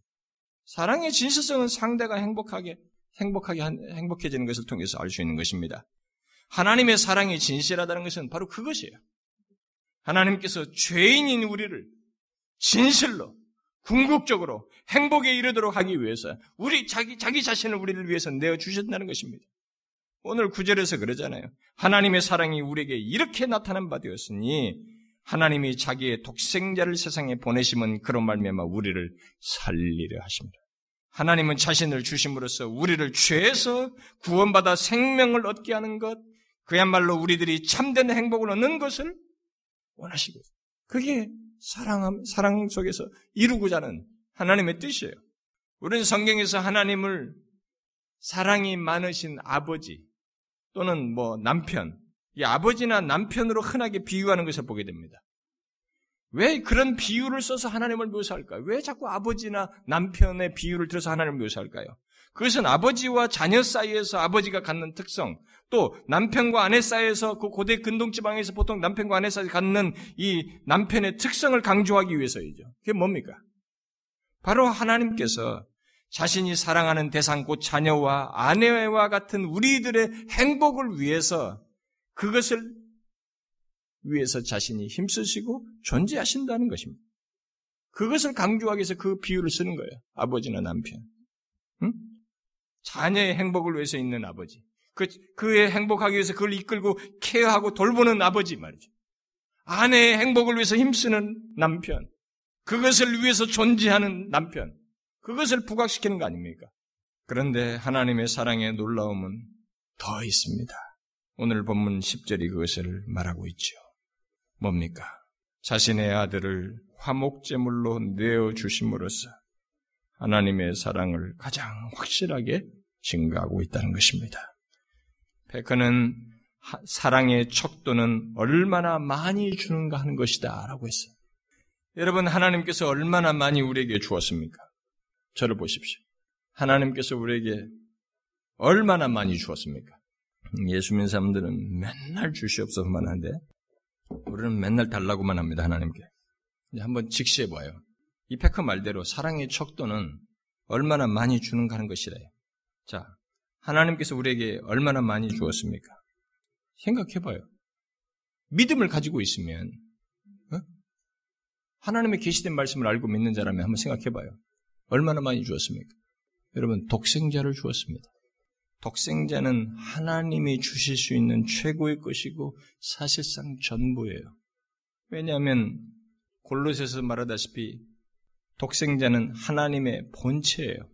사랑의 진실성은 상대가 행복하게, 행복하게, 행복해지는 것을 통해서 알 수 있는 것입니다. 하나님의 사랑이 진실하다는 것은 바로 그것이에요. 하나님께서 죄인인 우리를 진실로, 궁극적으로 행복에 이르도록 하기 위해서 우리 자기 자기 자신을 우리를 위해서 내어 주셨다는 것입니다. 오늘 구절에서 그러잖아요. 하나님의 사랑이 우리에게 이렇게 나타난 바 되었으니 하나님이 자기의 독생자를 세상에 보내심은 그런 말미암아 우리를 살리려 하십니다. 하나님은 자신을 주심으로써 우리를 죄에서 구원받아 생명을 얻게 하는 것, 그야말로 우리들이 참된 행복을 얻는 것을 원하시고, 그게 사랑, 사랑 속에서 이루고자 하는 하나님의 뜻이에요. 우리는 성경에서 하나님을 사랑이 많으신 아버지 또는 뭐 남편, 이 아버지나 남편으로 흔하게 비유하는 것을 보게 됩니다. 왜 그런 비유를 써서 하나님을 묘사할까요? 왜 자꾸 아버지나 남편의 비유를 들어서 하나님을 묘사할까요? 그것은 아버지와 자녀 사이에서 아버지가 갖는 특성, 또 남편과 아내 사이에서 그 고대 근동 지방에서 보통 남편과 아내 사이에서 갖는 이 남편의 특성을 강조하기 위해서이죠. 그게 뭡니까? 바로 하나님께서 자신이 사랑하는 대상 곧 자녀와 아내와 같은 우리들의 행복을 위해서 그것을 위해서 자신이 힘쓰시고 존재하신다는 것입니다. 그것을 강조하기 위해서 그 비유를 쓰는 거예요. 아버지나 남편. 응? 자녀의 행복을 위해서 있는 아버지. 그, 그의 행복하기 위해서 그걸 이끌고 케어하고 돌보는 아버지 말이죠. 아내의 행복을 위해서 힘쓰는 남편. 그것을 위해서 존재하는 남편. 그것을 부각시키는 거 아닙니까? 그런데 하나님의 사랑의 놀라움은 더 있습니다. 오늘 본문 10절이 그것을 말하고 있죠. 뭡니까? 자신의 아들을 화목제물로 내어 주심으로써 하나님의 사랑을 가장 확실하게 증가하고 있다는 것입니다. 베커는 사랑의 척도는 얼마나 많이 주는가 하는 것이다 라고 했어요. 여러분 하나님께서 얼마나 많이 우리에게 주었습니까? 저를 보십시오. 하나님께서 우리에게 얼마나 많이 주었습니까? 예수 믿는 사람들은 맨날 주시옵소서만 하는데 우리는 맨날 달라고만 합니다. 하나님께. 한번 직시해 봐요. 이 페커 말대로 사랑의 척도는 얼마나 많이 주는가 하는 것이래요. 자, 하나님께서 우리에게 얼마나 많이 주었습니까? 생각해 봐요. 믿음을 가지고 있으면 어? 하나님의 계시된 말씀을 알고 믿는 자라면 한번 생각해 봐요. 얼마나 많이 주었습니까? 여러분, 독생자를 주었습니다. 독생자는 하나님이 주실 수 있는 최고의 것이고 사실상 전부예요. 왜냐하면 골로새서 말하다시피 독생자는 하나님의 본체예요.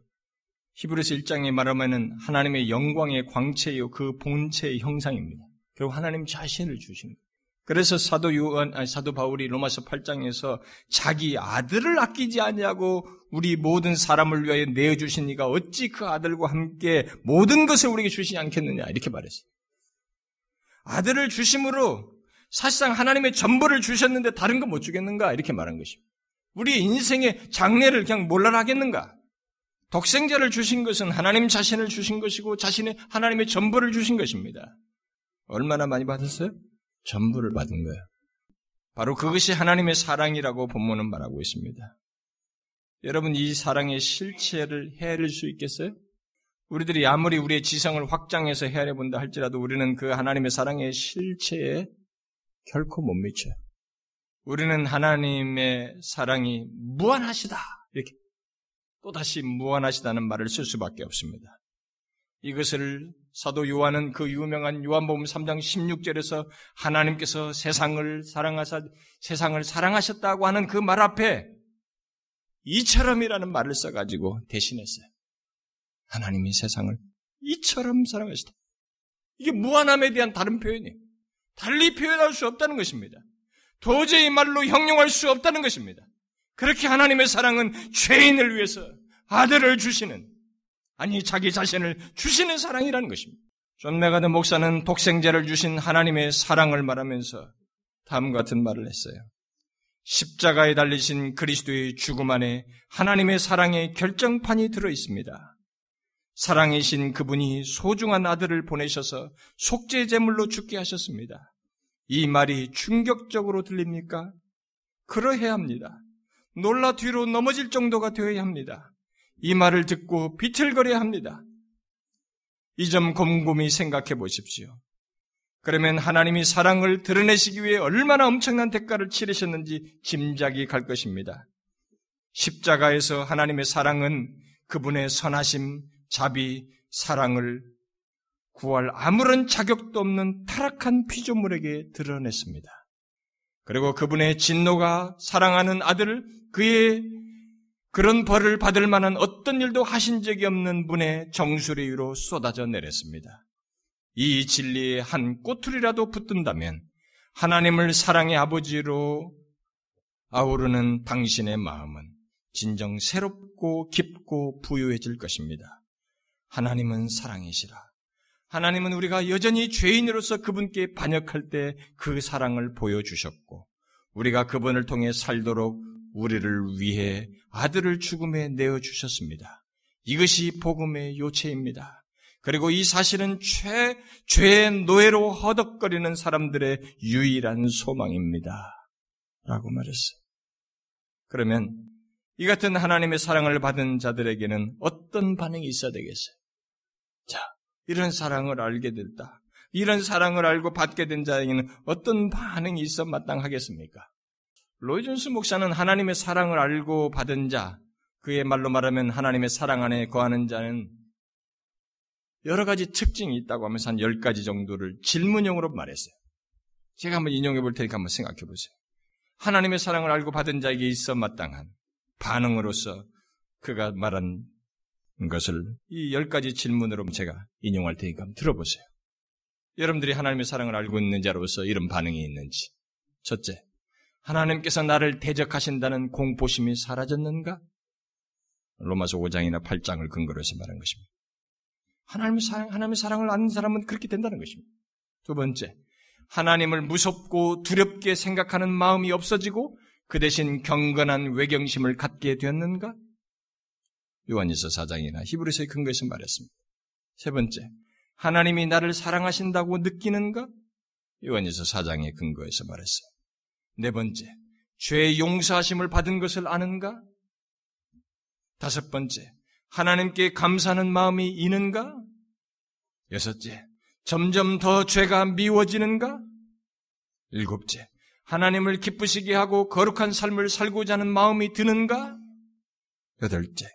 히브리서 1장에 말하면 하나님의 영광의 광채요 그 본체의 형상입니다. 결국 하나님 자신을 주신 거예요. 그래서 사도 요한, 아니, 사도 바울이 로마서 8장에서 자기 아들을 아끼지 않냐고 우리 모든 사람을 위하여 내어 주신 이가 어찌 그 아들과 함께 모든 것을 우리에게 주시지 않겠느냐 이렇게 말했어요. 아들을 주심으로 사실상 하나님의 전부를 주셨는데 다른 거 못 주겠는가 이렇게 말한 것입니다. 우리 인생의 장래를 그냥 몰라 하겠는가? 독생자를 주신 것은 하나님 자신을 주신 것이고 자신의 하나님의 전부를 주신 것입니다. 얼마나 많이 받았어요? 전부를 받은 거예요. 바로 그것이 하나님의 사랑이라고 본문은 말하고 있습니다. 여러분, 이 사랑의 실체를 헤아릴 수 있겠어요? 우리들이 아무리 우리의 지성을 확장해서 헤아려 본다 할지라도 우리는 그 하나님의 사랑의 실체에 결코 못 미쳐요. 우리는 하나님의 사랑이 무한하시다. 이렇게 또다시 무한하시다는 말을 쓸 수밖에 없습니다. 이것을 사도 요한은 그 유명한 요한복음 3장 16절에서 하나님께서 세상을 사랑하사 세상을 사랑하셨다고 하는 그 말 앞에 이처럼이라는 말을 써 가지고 대신했어요. 하나님이 세상을 이처럼 사랑하시다. 이게 무한함에 대한 다른 표현이에요. 달리 표현할 수 없다는 것입니다. 도저히 말로 형용할 수 없다는 것입니다. 그렇게 하나님의 사랑은 죄인을 위해서 아들을 주시는 아니 자기 자신을 주시는 사랑이라는 것입니다. 존 맥아더 목사는 독생자를 주신 하나님의 사랑을 말하면서 다음 같은 말을 했어요. 십자가에 달리신 그리스도의 죽음 안에 하나님의 사랑의 결정판이 들어 있습니다. 사랑이신 그분이 소중한 아들을 보내셔서 속죄 제물로 죽게 하셨습니다. 이 말이 충격적으로 들립니까? 그러해야 합니다. 놀라 뒤로 넘어질 정도가 되어야 합니다. 이 말을 듣고 비틀거려야 합니다. 이 점 곰곰이 생각해 보십시오. 그러면 하나님이 사랑을 드러내시기 위해 얼마나 엄청난 대가를 치르셨는지 짐작이 갈 것입니다. 십자가에서 하나님의 사랑은 그분의 선하심, 자비, 사랑을 구할 아무런 자격도 없는 타락한 피조물에게 드러냈습니다. 그리고 그분의 진노가 사랑하는 아들을 그의 그런 벌을 받을 만한 어떤 일도 하신 적이 없는 분의 정수리 위로 쏟아져 내렸습니다. 이 진리에 한 꼬투리라도 붙든다면 하나님을 사랑의 아버지로 아우르는 당신의 마음은 진정 새롭고 깊고 부유해질 것입니다. 하나님은 사랑이시라. 하나님은 우리가 여전히 죄인으로서 그분께 반역할 때 그 사랑을 보여주셨고, 우리가 그분을 통해 살도록 우리를 위해 아들을 죽음에 내어 주셨습니다. 이것이 복음의 요체입니다. 그리고 이 사실은 죄, 죄의 노예로 허덕거리는 사람들의 유일한 소망입니다. 라고 말했어요. 그러면 이 같은 하나님의 사랑을 받은 자들에게는 어떤 반응이 있어야 되겠어요? 자, 이런 사랑을 알게 됐다. 이런 사랑을 알고 받게 된 자에게는 어떤 반응이 있어 마땅하겠습니까? 로이존스 목사는 하나님의 사랑을 알고 받은 자, 그의 말로 말하면 하나님의 사랑 안에 거하는 자는 여러 가지 특징이 있다고 하면서 한 10가지 정도를 질문형으로 말했어요. 제가 한번 인용해 볼 테니까 한번 생각해 보세요. 하나님의 사랑을 알고 받은 자에게 있어 마땅한 반응으로서 그가 말한 것을 이 10가지 질문으로 제가 인용할 테니까 한번 들어보세요. 여러분들이 하나님의 사랑을 알고 있는 자로서 이런 반응이 있는지. 첫째, 하나님께서 나를 대적하신다는 공포심이 사라졌는가? 로마서 5장이나 8장을 근거로 해서 말한 것입니다. 하나님의 사랑, 하나님의 사랑을 아는 사람은 그렇게 된다는 것입니다. 두 번째, 하나님을 무섭고 두렵게 생각하는 마음이 없어지고 그 대신 경건한 외경심을 갖게 되었는가? 요한일서 4장이나 히브리서의 근거에서 말했습니다. 세 번째, 하나님이 나를 사랑하신다고 느끼는가? 요한일서 4장의 근거에서 말했어요. 네 번째, 죄의 용서하심을 받은 것을 아는가? 다섯 번째, 하나님께 감사하는 마음이 있는가? 여섯째, 점점 더 죄가 미워지는가? 일곱째, 하나님을 기쁘시게 하고 거룩한 삶을 살고자 하는 마음이 드는가? 여덟째,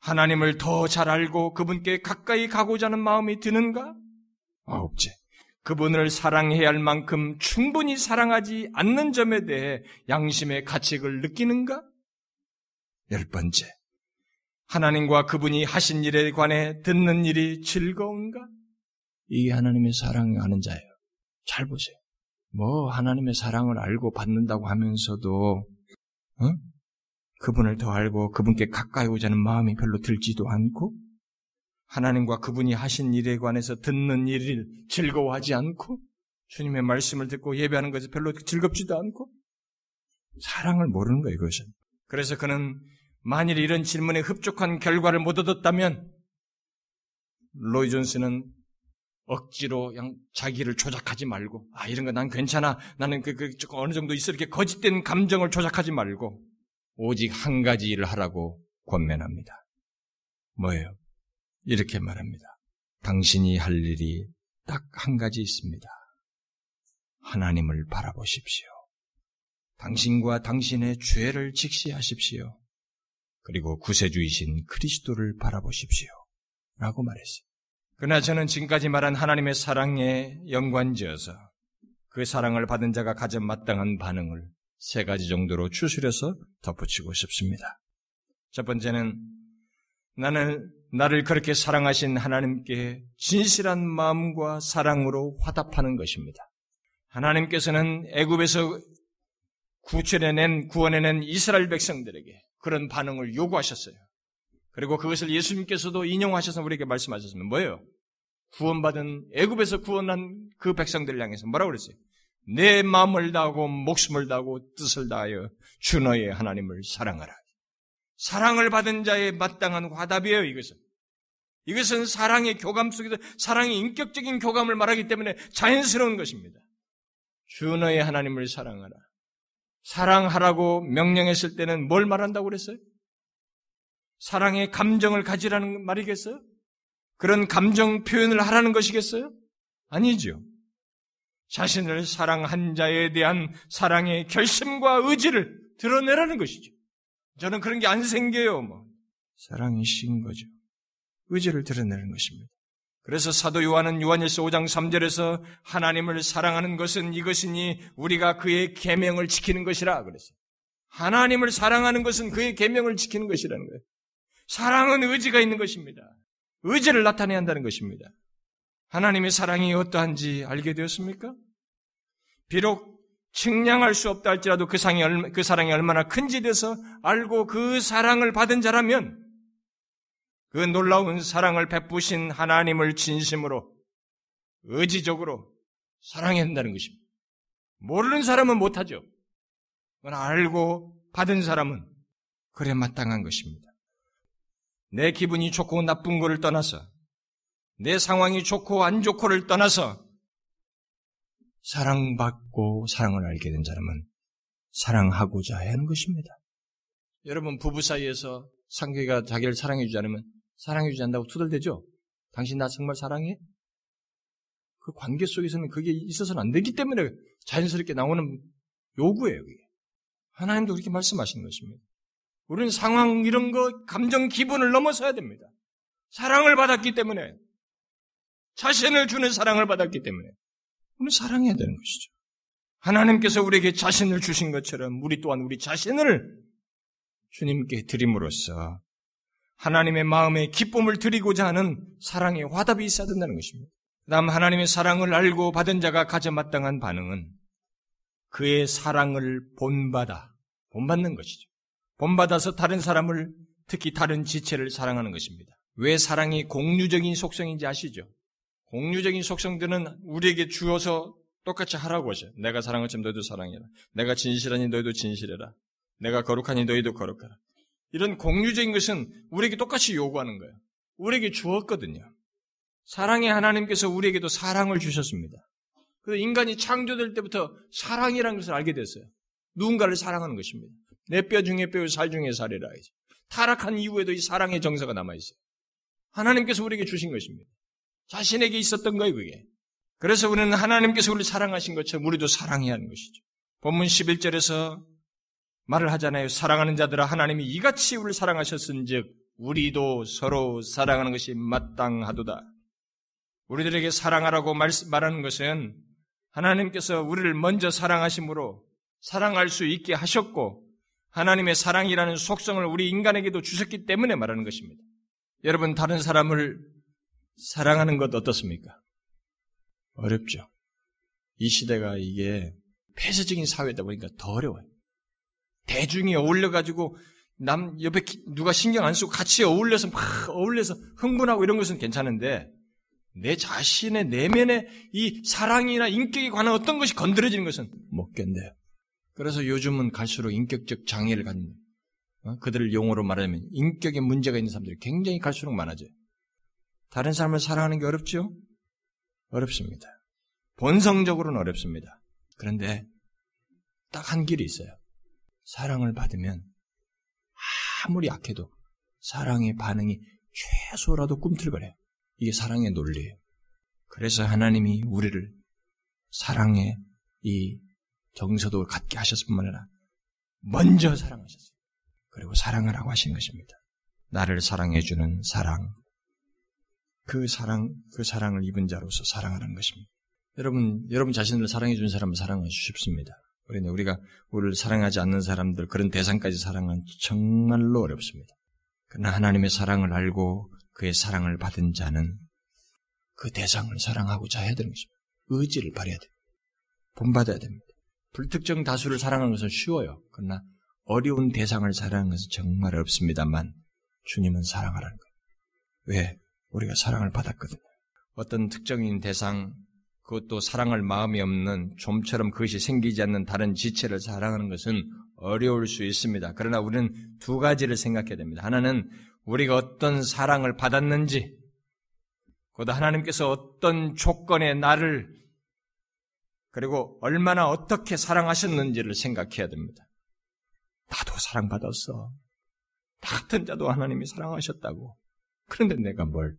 하나님을 더 잘 알고 그분께 가까이 가고자 하는 마음이 드는가? 아홉째, 그분을 사랑해야 할 만큼 충분히 사랑하지 않는 점에 대해 양심의 가책을 느끼는가? 열 번째, 하나님과 그분이 하신 일에 관해 듣는 일이 즐거운가? 이게 하나님의 사랑을 아는 자예요. 잘 보세요. 뭐 하나님의 사랑을 알고 받는다고 하면서도 어? 그분을 더 알고 그분께 가까이 오자는 마음이 별로 들지도 않고 하나님과 그분이 하신 일에 관해서 듣는 일을 즐거워하지 않고 주님의 말씀을 듣고 예배하는 것이 별로 즐겁지도 않고 사랑을 모르는 거예요, 그것은. 그래서 그는 만일 이런 질문에 흡족한 결과를 못 얻었다면 로이 존스는 억지로 그냥 자기를 조작하지 말고 아 이런 거 난 괜찮아 나는 그, 그 어느 정도 있어 이렇게 거짓된 감정을 조작하지 말고 오직 한 가지 일을 하라고 권면합니다. 뭐예요? 이렇게 말합니다. 당신이 할 일이 딱 한 가지 있습니다. 하나님을 바라보십시오. 당신과 당신의 죄를 직시하십시오. 그리고 구세주이신 그리스도를 바라보십시오. 라고 말했어요. 그러나 저는 지금까지 말한 하나님의 사랑에 연관지어서 그 사랑을 받은 자가 가져 마땅한 반응을 세 가지 정도로 추스려서 덧붙이고 싶습니다. 첫 번째는 나는 나를 그렇게 사랑하신 하나님께 진실한 마음과 사랑으로 화답하는 것입니다. 하나님께서는 애굽에서 구출해낸 구원해낸 이스라엘 백성들에게 그런 반응을 요구하셨어요. 그리고 그것을 예수님께서도 인용하셔서 우리에게 말씀하셨으면 뭐예요? 구원받은 애굽에서 구원한 그 백성들을 향해서 뭐라고 그랬어요? 내 마음을 다하고 목숨을 다하고 뜻을 다하여 주 너의 하나님을 사랑하라. 사랑을 받은 자의 마땅한 화답이에요, 이것은. 이것은 사랑의 교감 속에서 사랑의 인격적인 교감을 말하기 때문에 자연스러운 것입니다. 주 너의 하나님을 사랑하라. 사랑하라고 명령했을 때는 뭘 말한다고 그랬어요? 사랑의 감정을 가지라는 말이겠어요? 그런 감정 표현을 하라는 것이겠어요? 아니죠. 자신을 사랑한 자에 대한 사랑의 결심과 의지를 드러내라는 것이죠. 저는 그런 게 안 생겨요, 뭐. 사랑이신 거죠. 의지를 드러내는 것입니다. 그래서 사도 요한은 요한일서 5장 3절에서 하나님을 사랑하는 것은 이것이니 우리가 그의 계명을 지키는 것이라 그랬어요. 하나님을 사랑하는 것은 그의 계명을 지키는 것이라는 거예요. 사랑은 의지가 있는 것입니다. 의지를 나타내야 한다는 것입니다. 하나님의 사랑이 어떠한지 알게 되었습니까? 비록 측량할 수 없다 할지라도 그, 상이, 그 사랑이 얼마나 큰지 돼서 알고 그 사랑을 받은 자라면 그 놀라운 사랑을 베푸신 하나님을 진심으로 의지적으로 사랑해야 한다는 것입니다. 모르는 사람은 못하죠. 알고 받은 사람은 그래 마땅한 것입니다. 내 기분이 좋고 나쁜 거를 떠나서 내 상황이 좋고 안 좋고를 떠나서 사랑받고 사랑을 알게 된 사람은 사랑하고자 하는 것입니다. 여러분 부부 사이에서 상계가 자기를 사랑해주지 않으면 사랑해주지 않는다고 투덜대죠? 당신 나 정말 사랑해? 그 관계 속에서는 그게 있어서는 안 되기 때문에 자연스럽게 나오는 요구예요, 그게. 하나님도 그렇게 말씀하시는 것입니다. 우리는 상황 이런 거, 감정 기분을 넘어서야 됩니다. 사랑을 받았기 때문에, 자신을 주는 사랑을 받았기 때문에, 우리는 사랑해야 되는 것이죠. 하나님께서 우리에게 자신을 주신 것처럼 우리 또한 우리 자신을 주님께 드림으로써 하나님의 마음에 기쁨을 드리고자 하는 사랑의 화답이 있어야 된다는 것입니다. 그 다음 하나님의 사랑을 알고 받은 자가 가져 마땅한 반응은 그의 사랑을 본받아, 본받는 것이죠. 본받아서 다른 사람을 특히 다른 지체를 사랑하는 것입니다. 왜 사랑이 공유적인 속성인지 아시죠? 공유적인 속성들은 우리에게 주어서 똑같이 하라고 하죠. 내가 사랑을 좀 너희도 사랑해라. 내가 진실하니 너희도 진실해라. 내가 거룩하니 너희도 거룩하라. 이런 공유적인 것은 우리에게 똑같이 요구하는 거예요. 우리에게 주었거든요. 사랑의 하나님께서 우리에게도 사랑을 주셨습니다. 그 인간이 창조될 때부터 사랑이라는 것을 알게 됐어요. 누군가를 사랑하는 것입니다. 내 뼈 중에 뼈, 살 중에 살이라. 타락한 이후에도 이 사랑의 정서가 남아있어요. 하나님께서 우리에게 주신 것입니다. 자신에게 있었던 거예요, 그게. 그래서 우리는 하나님께서 우리를 사랑하신 것처럼 우리도 사랑해야 하는 것이죠. 본문 11절에서 말을 하잖아요. 사랑하는 자들아 하나님이 이같이 우리를 사랑하셨은즉 우리도 서로 사랑하는 것이 마땅하도다. 우리들에게 사랑하라고 말, 말하는 것은 하나님께서 우리를 먼저 사랑하심으로 사랑할 수 있게 하셨고 하나님의 사랑이라는 속성을 우리 인간에게도 주셨기 때문에 말하는 것입니다. 여러분 다른 사람을 사랑하는 것 어떻습니까? 어렵죠. 이 시대가 이게 폐쇄적인 사회다 보니까 더 어려워요. 대중이 어울려가지고 남 옆에 누가 신경 안 쓰고 같이 어울려서 막 어울려서 흥분하고 이런 것은 괜찮은데 내 자신의 내면의 이 사랑이나 인격에 관한 어떤 것이 건드려지는 것은 못 견뎌요. 그래서 요즘은 갈수록 인격적 장애를 갖는 어? 그들을 용어로 말하면 인격에 문제가 있는 사람들이 굉장히 갈수록 많아져요. 다른 사람을 사랑하는 게 어렵죠? 어렵습니다. 본성적으로는 어렵습니다. 그런데 딱 한 길이 있어요. 사랑을 받으면 아무리 약해도 사랑의 반응이 최소라도 꿈틀거려요. 이게 사랑의 논리예요. 그래서 하나님이 우리를 사랑의 이 정서도 갖게 하셨을 뿐만 아니라 먼저 사랑하셨어요. 그리고 사랑하라고 하신 것입니다. 나를 사랑해주는 사랑. 그 사랑, 그 사랑을 입은 자로서 사랑하는 것입니다. 여러분, 여러분 자신을 사랑해주는 사람을 사랑하기 쉽습니다. 우리는 우리가 우리를 사랑하지 않는 사람들, 그런 대상까지 사랑은 정말로 어렵습니다. 그러나 하나님의 사랑을 알고 그의 사랑을 받은 자는 그 대상을 사랑하고자 해야 되는 것입니다. 의지를 발휘해야 돼요. 본받아야 됩니다. 불특정 다수를 사랑하는 것은 쉬워요. 그러나 어려운 대상을 사랑하는 것은 정말 어렵습니다만 주님은 사랑하라는 거예요. 왜? 우리가 사랑을 받았거든요. 어떤 특정인 대상, 그것도 사랑할 마음이 없는 좀처럼 그것이 생기지 않는 다른 지체를 사랑하는 것은 어려울 수 있습니다. 그러나 우리는 두 가지를 생각해야 됩니다. 하나는 우리가 어떤 사랑을 받았는지, 곧 하나님께서 어떤 조건에 나를 그리고 얼마나 어떻게 사랑하셨는지를 생각해야 됩니다. 나도 사랑받았어. 나 같은 자도 하나님이 사랑하셨다고. 그런데 내가 뭘?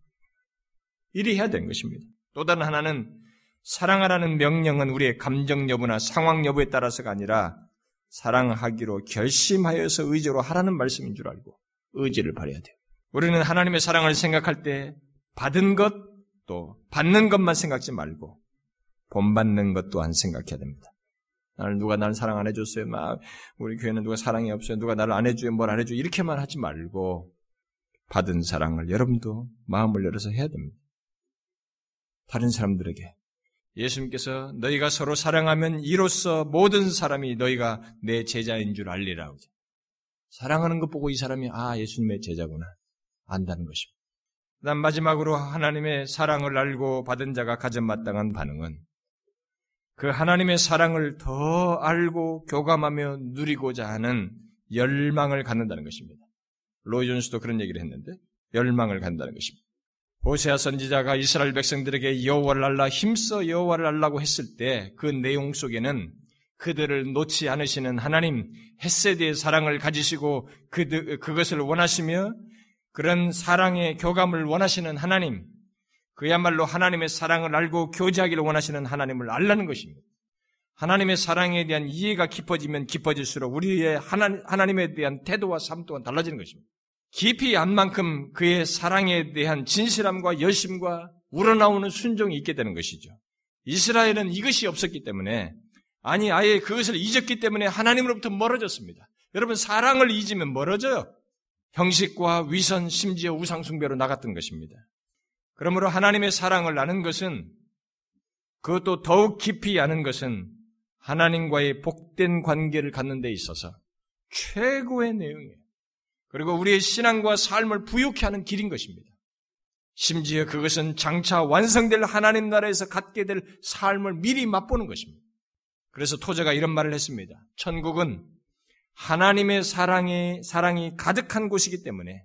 이리 해야 되는 것입니다. 또 다른 하나는 사랑하라는 명령은 우리의 감정 여부나 상황 여부에 따라서가 아니라 사랑하기로 결심하여서 의지로 하라는 말씀인 줄 알고 의지를 발해야 돼요. 우리는 하나님의 사랑을 생각할 때 받은 것, 또 받는 것만 생각지 말고 본받는 것 또한 생각해야 됩니다. 나를 누가 나를 사랑 안 해줬어요. 막 우리 교회는 누가 사랑이 없어요. 누가 나를 안 해줘요. 뭘 안 해줘요. 이렇게만 하지 말고 받은 사랑을 여러분도 마음을 열어서 해야 됩니다. 다른 사람들에게 예수님께서 너희가 서로 사랑하면 이로써 모든 사람이 너희가 내 제자인 줄 알리라고. 사랑하는 것 보고 이 사람이 아 예수님의 제자구나 안다는 것입니다. 그다음 마지막으로 하나님의 사랑을 알고 받은 자가 가져 마땅한 반응은 그 하나님의 사랑을 더 알고 교감하며 누리고자 하는 열망을 갖는다는 것입니다. 로이 존스도 그런 얘기를 했는데 열망을 갖는다는 것입니다. 호세아 선지자가 이스라엘 백성들에게 여호와를 알라 힘써 여호와를 알라고 했을 때 그 내용 속에는 그들을 놓지 않으시는 하나님 햇세드의 사랑을 가지시고 그 그것을 원하시며 그런 사랑의 교감을 원하시는 하나님 그야말로 하나님의 사랑을 알고 교제하기를 원하시는 하나님을 알라는 것입니다. 하나님의 사랑에 대한 이해가 깊어지면 깊어질수록 우리의 하나, 하나 님에 대한 태도와 삶 또한 달라지는 것입니다. 깊이 안 만큼 그의 사랑에 대한 진실함과 열심과 우러나오는 순종이 있게 되는 것이죠. 이스라엘은 이것이 없었기 때문에 아니 아예 그것을 잊었기 때문에 하나님으로부터 멀어졌습니다. 여러분 사랑을 잊으면 멀어져요. 형식과 위선 심지어 우상 숭배로 나갔던 것입니다. 그러므로 하나님의 사랑을 아는 것은 그것도 더욱 깊이 아는 것은 하나님과의 복된 관계를 갖는 데 있어서 최고의 내용이에요. 그리고 우리의 신앙과 삶을 부욕해 하는 길인 것입니다. 심지어 그것은 장차 완성될 하나님 나라에서 갖게 될 삶을 미리 맛보는 것입니다. 그래서 토저가 이런 말을 했습니다. 천국은 하나님의 사랑이, 사랑이 가득한 곳이기 때문에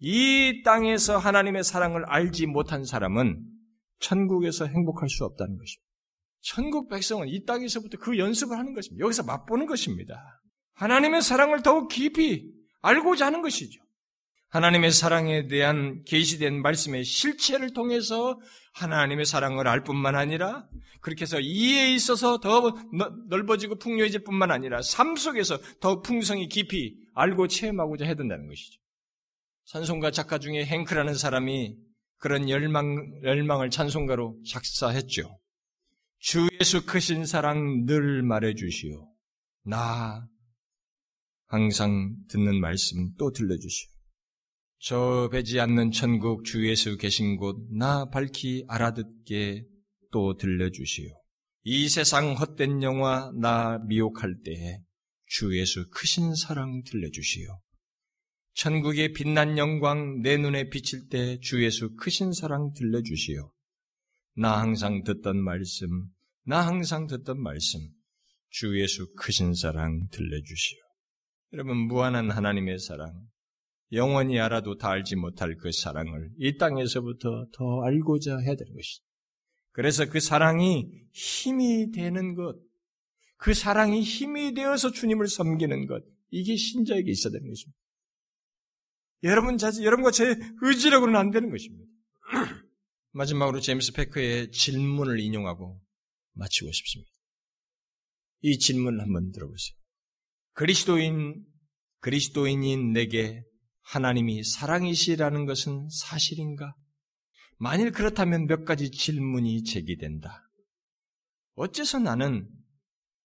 이 땅에서 하나님의 사랑을 알지 못한 사람은 천국에서 행복할 수 없다는 것입니다. 천국 백성은 이 땅에서부터 그 연습을 하는 것입니다. 여기서 맛보는 것입니다. 하나님의 사랑을 더욱 깊이 알고자 하는 것이죠. 하나님의 사랑에 대한 계시된 말씀의 실체를 통해서 하나님의 사랑을 알 뿐만 아니라 그렇게 해서 이해에 있어서 더 넓어지고 풍요해질 뿐만 아니라 삶 속에서 더 풍성히 깊이 알고 체험하고자 해야 된다는 것이죠. 찬송가 작가 중에 행크라는 사람이 그런 열망, 열망을 찬송가로 작사했죠. 주 예수 크신 사랑 늘 말해주시오. 나 항상 듣는 말씀 또 들려주시오. 저 배지 않는 천국 주 예수 계신 곳 나 밝히 알아듣게 또 들려주시오. 이 세상 헛된 영화 나 미혹할 때에 주 예수 크신 사랑 들려주시오. 천국의 빛난 영광 내 눈에 비칠 때 주 예수 크신 사랑 들려주시오. 나 항상 듣던 말씀, 나 항상 듣던 말씀, 주 예수 크신 사랑 들려주시오. 여러분, 무한한 하나님의 사랑, 영원히 알아도 다 알지 못할 그 사랑을 이 땅에서부터 더 알고자 해야 되는 것이죠. 그래서 그 사랑이 힘이 되는 것, 그 사랑이 힘이 되어서 주님을 섬기는 것, 이게 신자에게 있어야 되는 것입니다. 여러분 자신, 여러분과 제 의지력으로는 안 되는 것입니다. 마지막으로 제임스 페커의 질문을 인용하고 마치고 싶습니다. 이 질문을 한번 들어보세요. 그리스도인, 그리스도인인 내게 하나님이 사랑이시라는 것은 사실인가? 만일 그렇다면 몇 가지 질문이 제기된다. 어째서 나는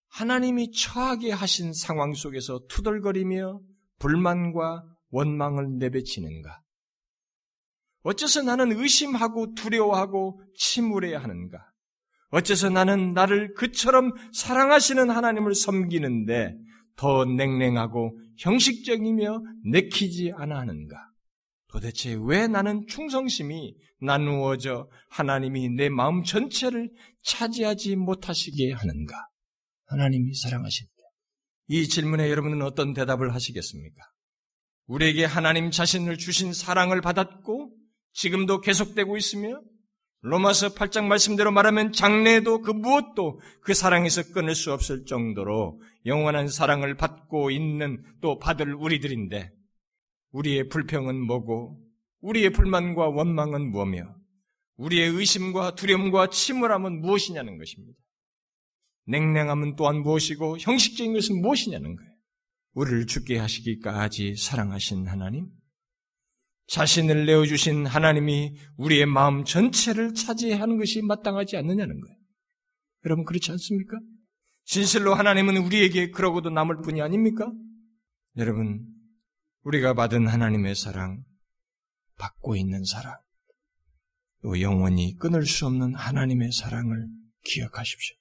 하나님이 처하게 하신 상황 속에서 투덜거리며 불만과 원망을 내뱉치는가? 어째서 나는 의심하고 두려워하고 침울해야 하는가? 어째서 나는 나를 그처럼 사랑하시는 하나님을 섬기는데 더 냉랭하고 형식적이며 내키지 않아 하는가?
도대체 왜 나는 충성심이 나누어져 하나님이 내 마음 전체를 차지하지 못하시게 하는가? 하나님이 사랑하십니다. 이 질문에 여러분은 어떤 대답을 하시겠습니까? 우리에게 하나님 자신을 주신 사랑을 받았고 지금도 계속되고 있으며 로마서 8장 말씀대로 말하면 장래에도 그 무엇도 그 사랑에서 끊을 수 없을 정도로 영원한 사랑을 받고 있는 또 받을 우리들인데 우리의 불평은 뭐고 우리의 불만과 원망은 뭐며 우리의 의심과 두려움과 침울함은 무엇이냐는 것입니다. 냉랭함은 또한 무엇이고 형식적인 것은 무엇이냐는 거예요. 우리를 죽게 하시기까지 사랑하신 하나님, 자신을 내어주신 하나님이 우리의 마음 전체를 차지하는 것이 마땅하지 않느냐는 거예요. 여러분 그렇지 않습니까? 진실로 하나님은 우리에게 그러고도 남을 뿐이 아닙니까? 여러분, 우리가 받은 하나님의 사랑, 받고 있는 사랑, 또 영원히 끊을 수 없는 하나님의 사랑을 기억하십시오.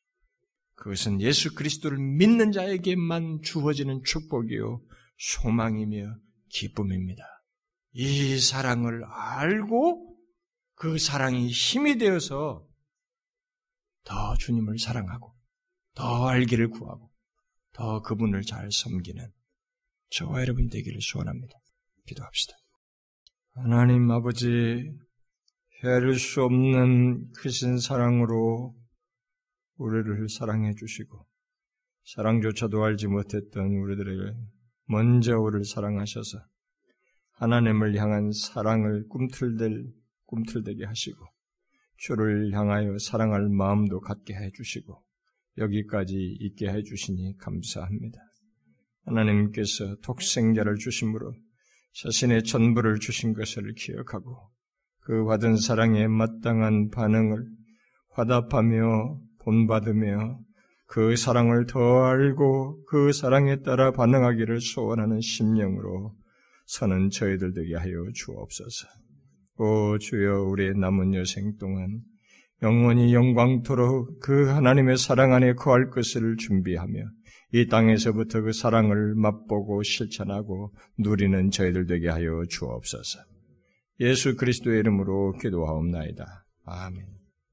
그것은 예수 그리스도를 믿는 자에게만 주어지는 축복이요, 소망이며 기쁨입니다. 이 사랑을 알고 그 사랑이 힘이 되어서 더 주님을 사랑하고 더 알기를 구하고 더 그분을 잘 섬기는 저와 여러분이 되기를 소원합니다. 기도합시다. 하나님 아버지, 헤아릴 수 없는 크신 사랑으로 우리를 사랑해 주시고 사랑조차도 알지 못했던 우리들에게 먼저 우리를 사랑하셔서 하나님을 향한 사랑을 꿈틀댈 꿈틀대게 하시고 주를 향하여 사랑할 마음도 갖게 해 주시고 여기까지 있게 해 주시니 감사합니다. 하나님께서 독생자를 주심으로 자신의 전부를 주신 것을 기억하고 그 받은 사랑에 마땅한 반응을 화답하며 본받으며 그 사랑을 더 알고 그 사랑에 따라 반응하기를 소원하는 심령으로 서는 저희들 되게 하여 주옵소서. 오 주여 우리의 남은 여생 동안 영원히 영광토록 그 하나님의 사랑 안에 거할 것을 준비하며 이 땅에서부터 그 사랑을 맛보고 실천하고 누리는 저희들 되게 하여 주옵소서. 예수 그리스도의 이름으로 기도하옵나이다. 아멘.